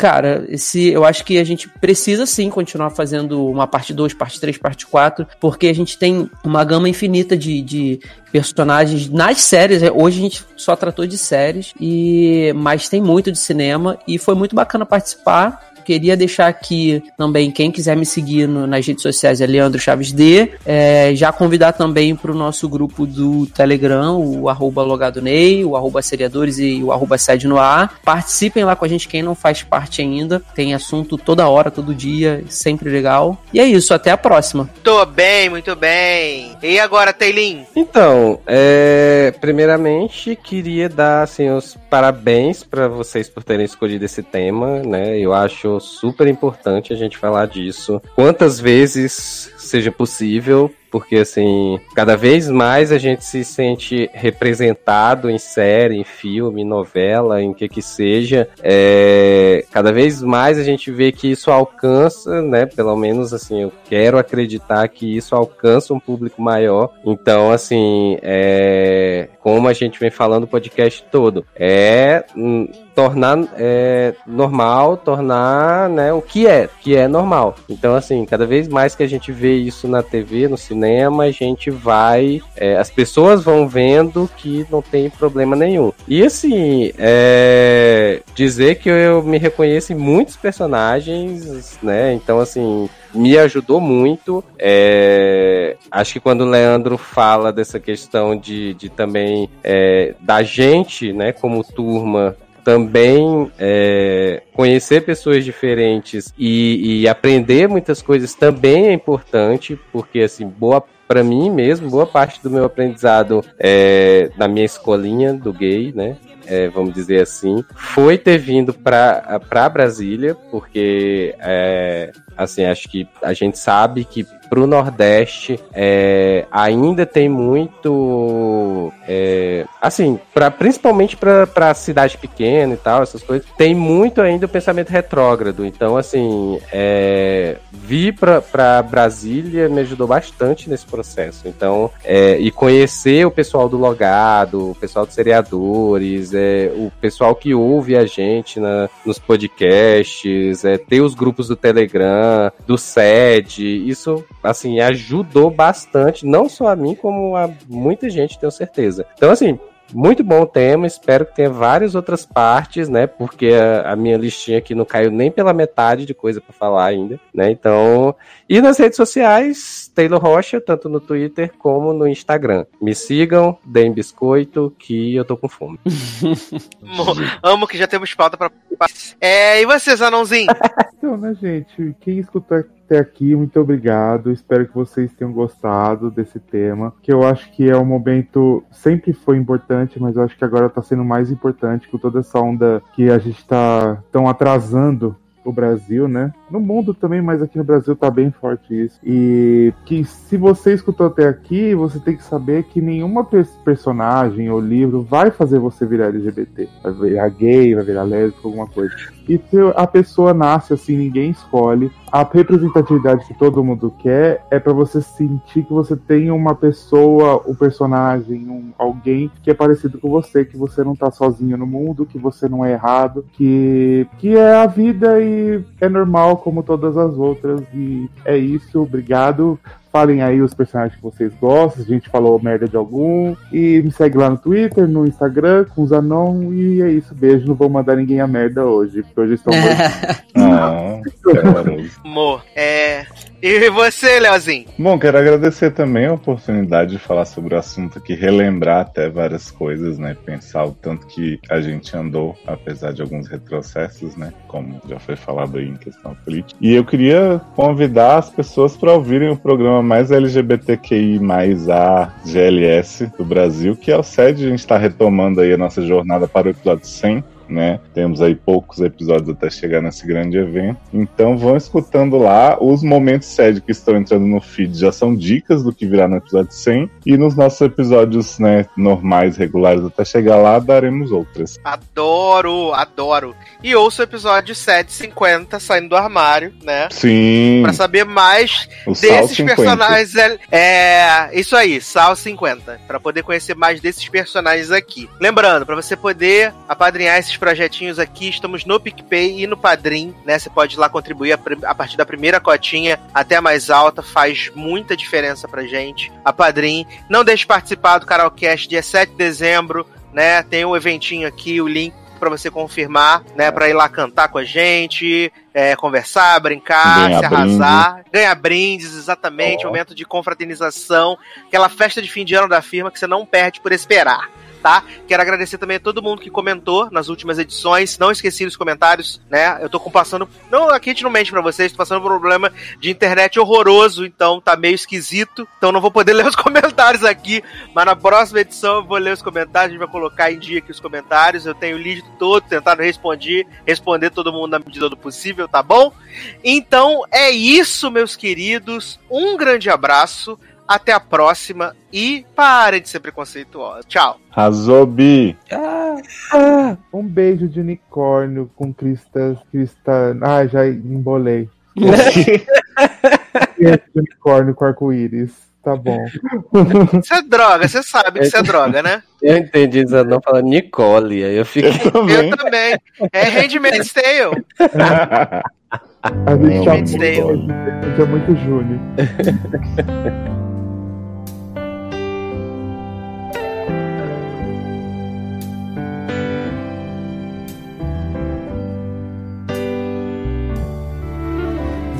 cara, esse, eu acho que a gente precisa sim continuar fazendo uma parte 2, parte 3, parte 4, porque a gente tem uma gama infinita de, de personagens nas séries. Hoje a gente só tratou de séries, e mas tem muito de cinema e foi muito bacana participar. Queria deixar aqui também, quem quiser me seguir no- nas redes sociais é Leandro Chaves D. É, já convidar também para o nosso grupo do Telegram, o arroba logadonei, o arroba seriadores e o arroba sede no ar. Participem lá com a gente, quem não faz parte ainda. Tem assunto toda hora, todo dia, sempre legal. E é isso, até a próxima. Tô bem, muito bem. E agora, Teilin? Então, é, primeiramente queria dar assim os parabéns para vocês por terem escolhido esse tema, né? Eu acho super importante a gente falar disso. Quantas vezes seja possível, porque assim, cada vez mais a gente se sente representado em série, em filme, em novela, em que que seja. É, cada vez mais a gente vê que isso alcança, né? Pelo menos assim, eu quero acreditar que isso alcança um público maior. Então, assim, é, como a gente vem falando o podcast todo, é hum, tornar é, normal, tornar né, o que é, que é normal. Então, assim, cada vez mais que a gente vê isso na TV, no cinema, a gente vai. é, as pessoas vão vendo que não tem problema nenhum. E assim, é, dizer que eu me reconheço em muitos personagens, né? Então, assim, me ajudou muito. É, acho que quando o Leandro fala dessa questão de, de também é, da gente, né, como turma, também é, conhecer pessoas diferentes e, e aprender muitas coisas também é importante, porque assim, boa para mim mesmo, boa parte do meu aprendizado é, na minha escolinha do gay, né? é, vamos dizer assim, foi ter vindo para Brasília, porque é, assim, acho que a gente sabe que pro Nordeste é, ainda tem muito é, assim, pra, principalmente para cidade pequena e tal, essas coisas, tem muito ainda o pensamento retrógrado. Então, assim, é, vir para Brasília me ajudou bastante nesse processo. Então, é, e conhecer o pessoal do Logado, o pessoal dos seriadores, é, o pessoal que ouve a gente na, nos podcasts, é, ter os grupos do Telegram, do SED, isso, assim, ajudou bastante, não só a mim, como a muita gente, tenho certeza. Então, assim, muito bom o tema, espero que tenha várias outras partes, né? Porque a, a, minha listinha aqui não caiu nem pela metade de coisa para falar ainda, né? Então, e nas redes sociais, Taylor Rocha, tanto no Twitter como no Instagram. Me sigam, deem biscoito, que eu tô com fome. [laughs] Amo que já temos pauta para. É, e vocês, Anãozinho? [laughs] então, né, gente? Quem escutou até aqui, muito obrigado. Espero que vocês tenham gostado desse tema, que eu acho que é um momento sempre foi importante, mas eu acho que agora está sendo mais importante com toda essa onda que a gente está tão atrasando o Brasil, né? no mundo também, mas aqui no Brasil tá bem forte isso. E que se você escutou até aqui, você tem que saber que nenhuma personagem ou livro vai fazer você virar LGBT. Vai virar gay, vai virar lésbico, alguma coisa. E se a pessoa nasce assim, ninguém escolhe. A representatividade que todo mundo quer é para você sentir que você tem uma pessoa, um personagem, um, alguém que é parecido com você, que você não tá sozinho no mundo, que você não é errado, que, que é a vida e é normal como todas as outras. E é isso, obrigado. Falem aí os personagens que vocês gostam. A gente falou merda de algum. E me segue lá no Twitter, no Instagram, com os Anon. E é isso. Beijo. Não vou mandar ninguém a merda hoje, porque hoje estão [laughs] ah, Amor, é. E você, Leozinho? Bom, quero agradecer também a oportunidade de falar sobre o assunto aqui, relembrar até várias coisas, né? Pensar o tanto que a gente andou, apesar de alguns retrocessos, né? Como já foi falado aí em questão política. E eu queria convidar as pessoas para ouvirem o programa mais LGBTQI mais a GLS do Brasil, que é o SED. A gente está retomando aí a nossa jornada para o episódio 100 né? Temos aí poucos episódios até chegar nesse grande evento. Então vão escutando lá. Os momentos sede que estão entrando no feed já são dicas do que virá no episódio 100. E nos nossos episódios né, normais, regulares, até chegar lá, daremos outras. Adoro, adoro. E ouço o episódio 750 saindo do armário, né? Sim. Pra saber mais o desses personagens. É, é, isso aí, Sal 50. Pra poder conhecer mais desses personagens aqui. Lembrando, para você poder apadrinhar esses projetinhos aqui, estamos no PicPay e no Padrim, né? Você pode ir lá contribuir a, partir da primeira cotinha até a mais alta, faz muita diferença pra gente. A Padrim. Não deixe de participar do Carolcast dia 7 de dezembro, né? Tem um eventinho aqui, o link para você confirmar, né? Para ir lá cantar com a gente, é, conversar, brincar, ganhar se arrasar, brinde. ganhar brindes, exatamente, oh. momento de confraternização, aquela festa de fim de ano da firma que você não perde por esperar tá? Quero agradecer também a todo mundo que comentou nas últimas edições. Não esqueci os comentários, né? Eu tô passando. Não, aqui a gente não mente pra vocês, tô passando um problema de internet horroroso, então tá meio esquisito. Então não vou poder [laughs] ler os comentários aqui. Mas na próxima edição eu vou ler os comentários, a gente vai colocar em dia aqui os comentários. Eu tenho o lead todo, tentando responder, responder todo mundo na medida do possível, tá bom? Então é isso, meus queridos. Um grande abraço. Até a próxima e pare de ser preconceituosa. Tchau. Razobi. Ah, ah, um beijo de unicórnio com cristas. Crista... Ah, já embolei. [laughs] de unicórnio com arco-íris. Tá bom. Isso é droga, você sabe que isso é droga, né? Eu entendi, você não fala Nicole, aí eu fiquei. Eu também. Eu também. É Handmaid's Tale. A gente é muito Júlio. [laughs]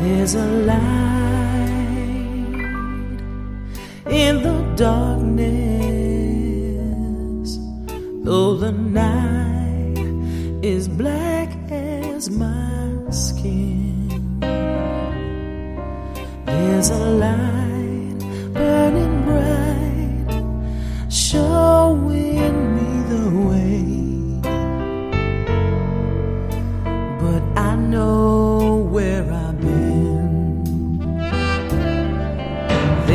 There's a light in the darkness, though the night is black as my skin. There's a light burning bright, showing me the way. But I know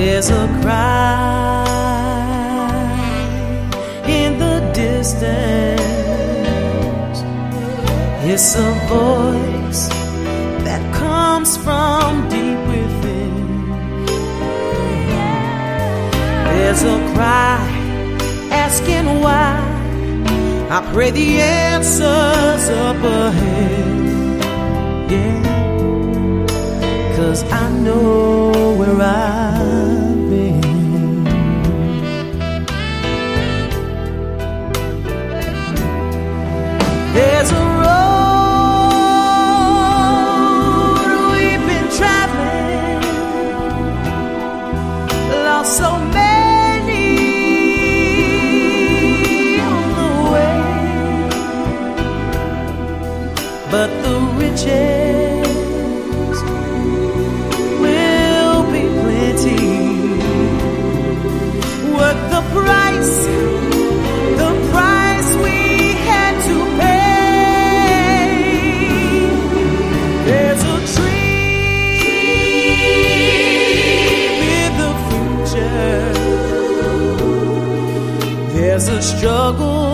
There's a cry in the distance. It's a voice that comes from deep within. There's a cry asking why. I pray the answer's up ahead. Yeah. Cause I know where I've 的故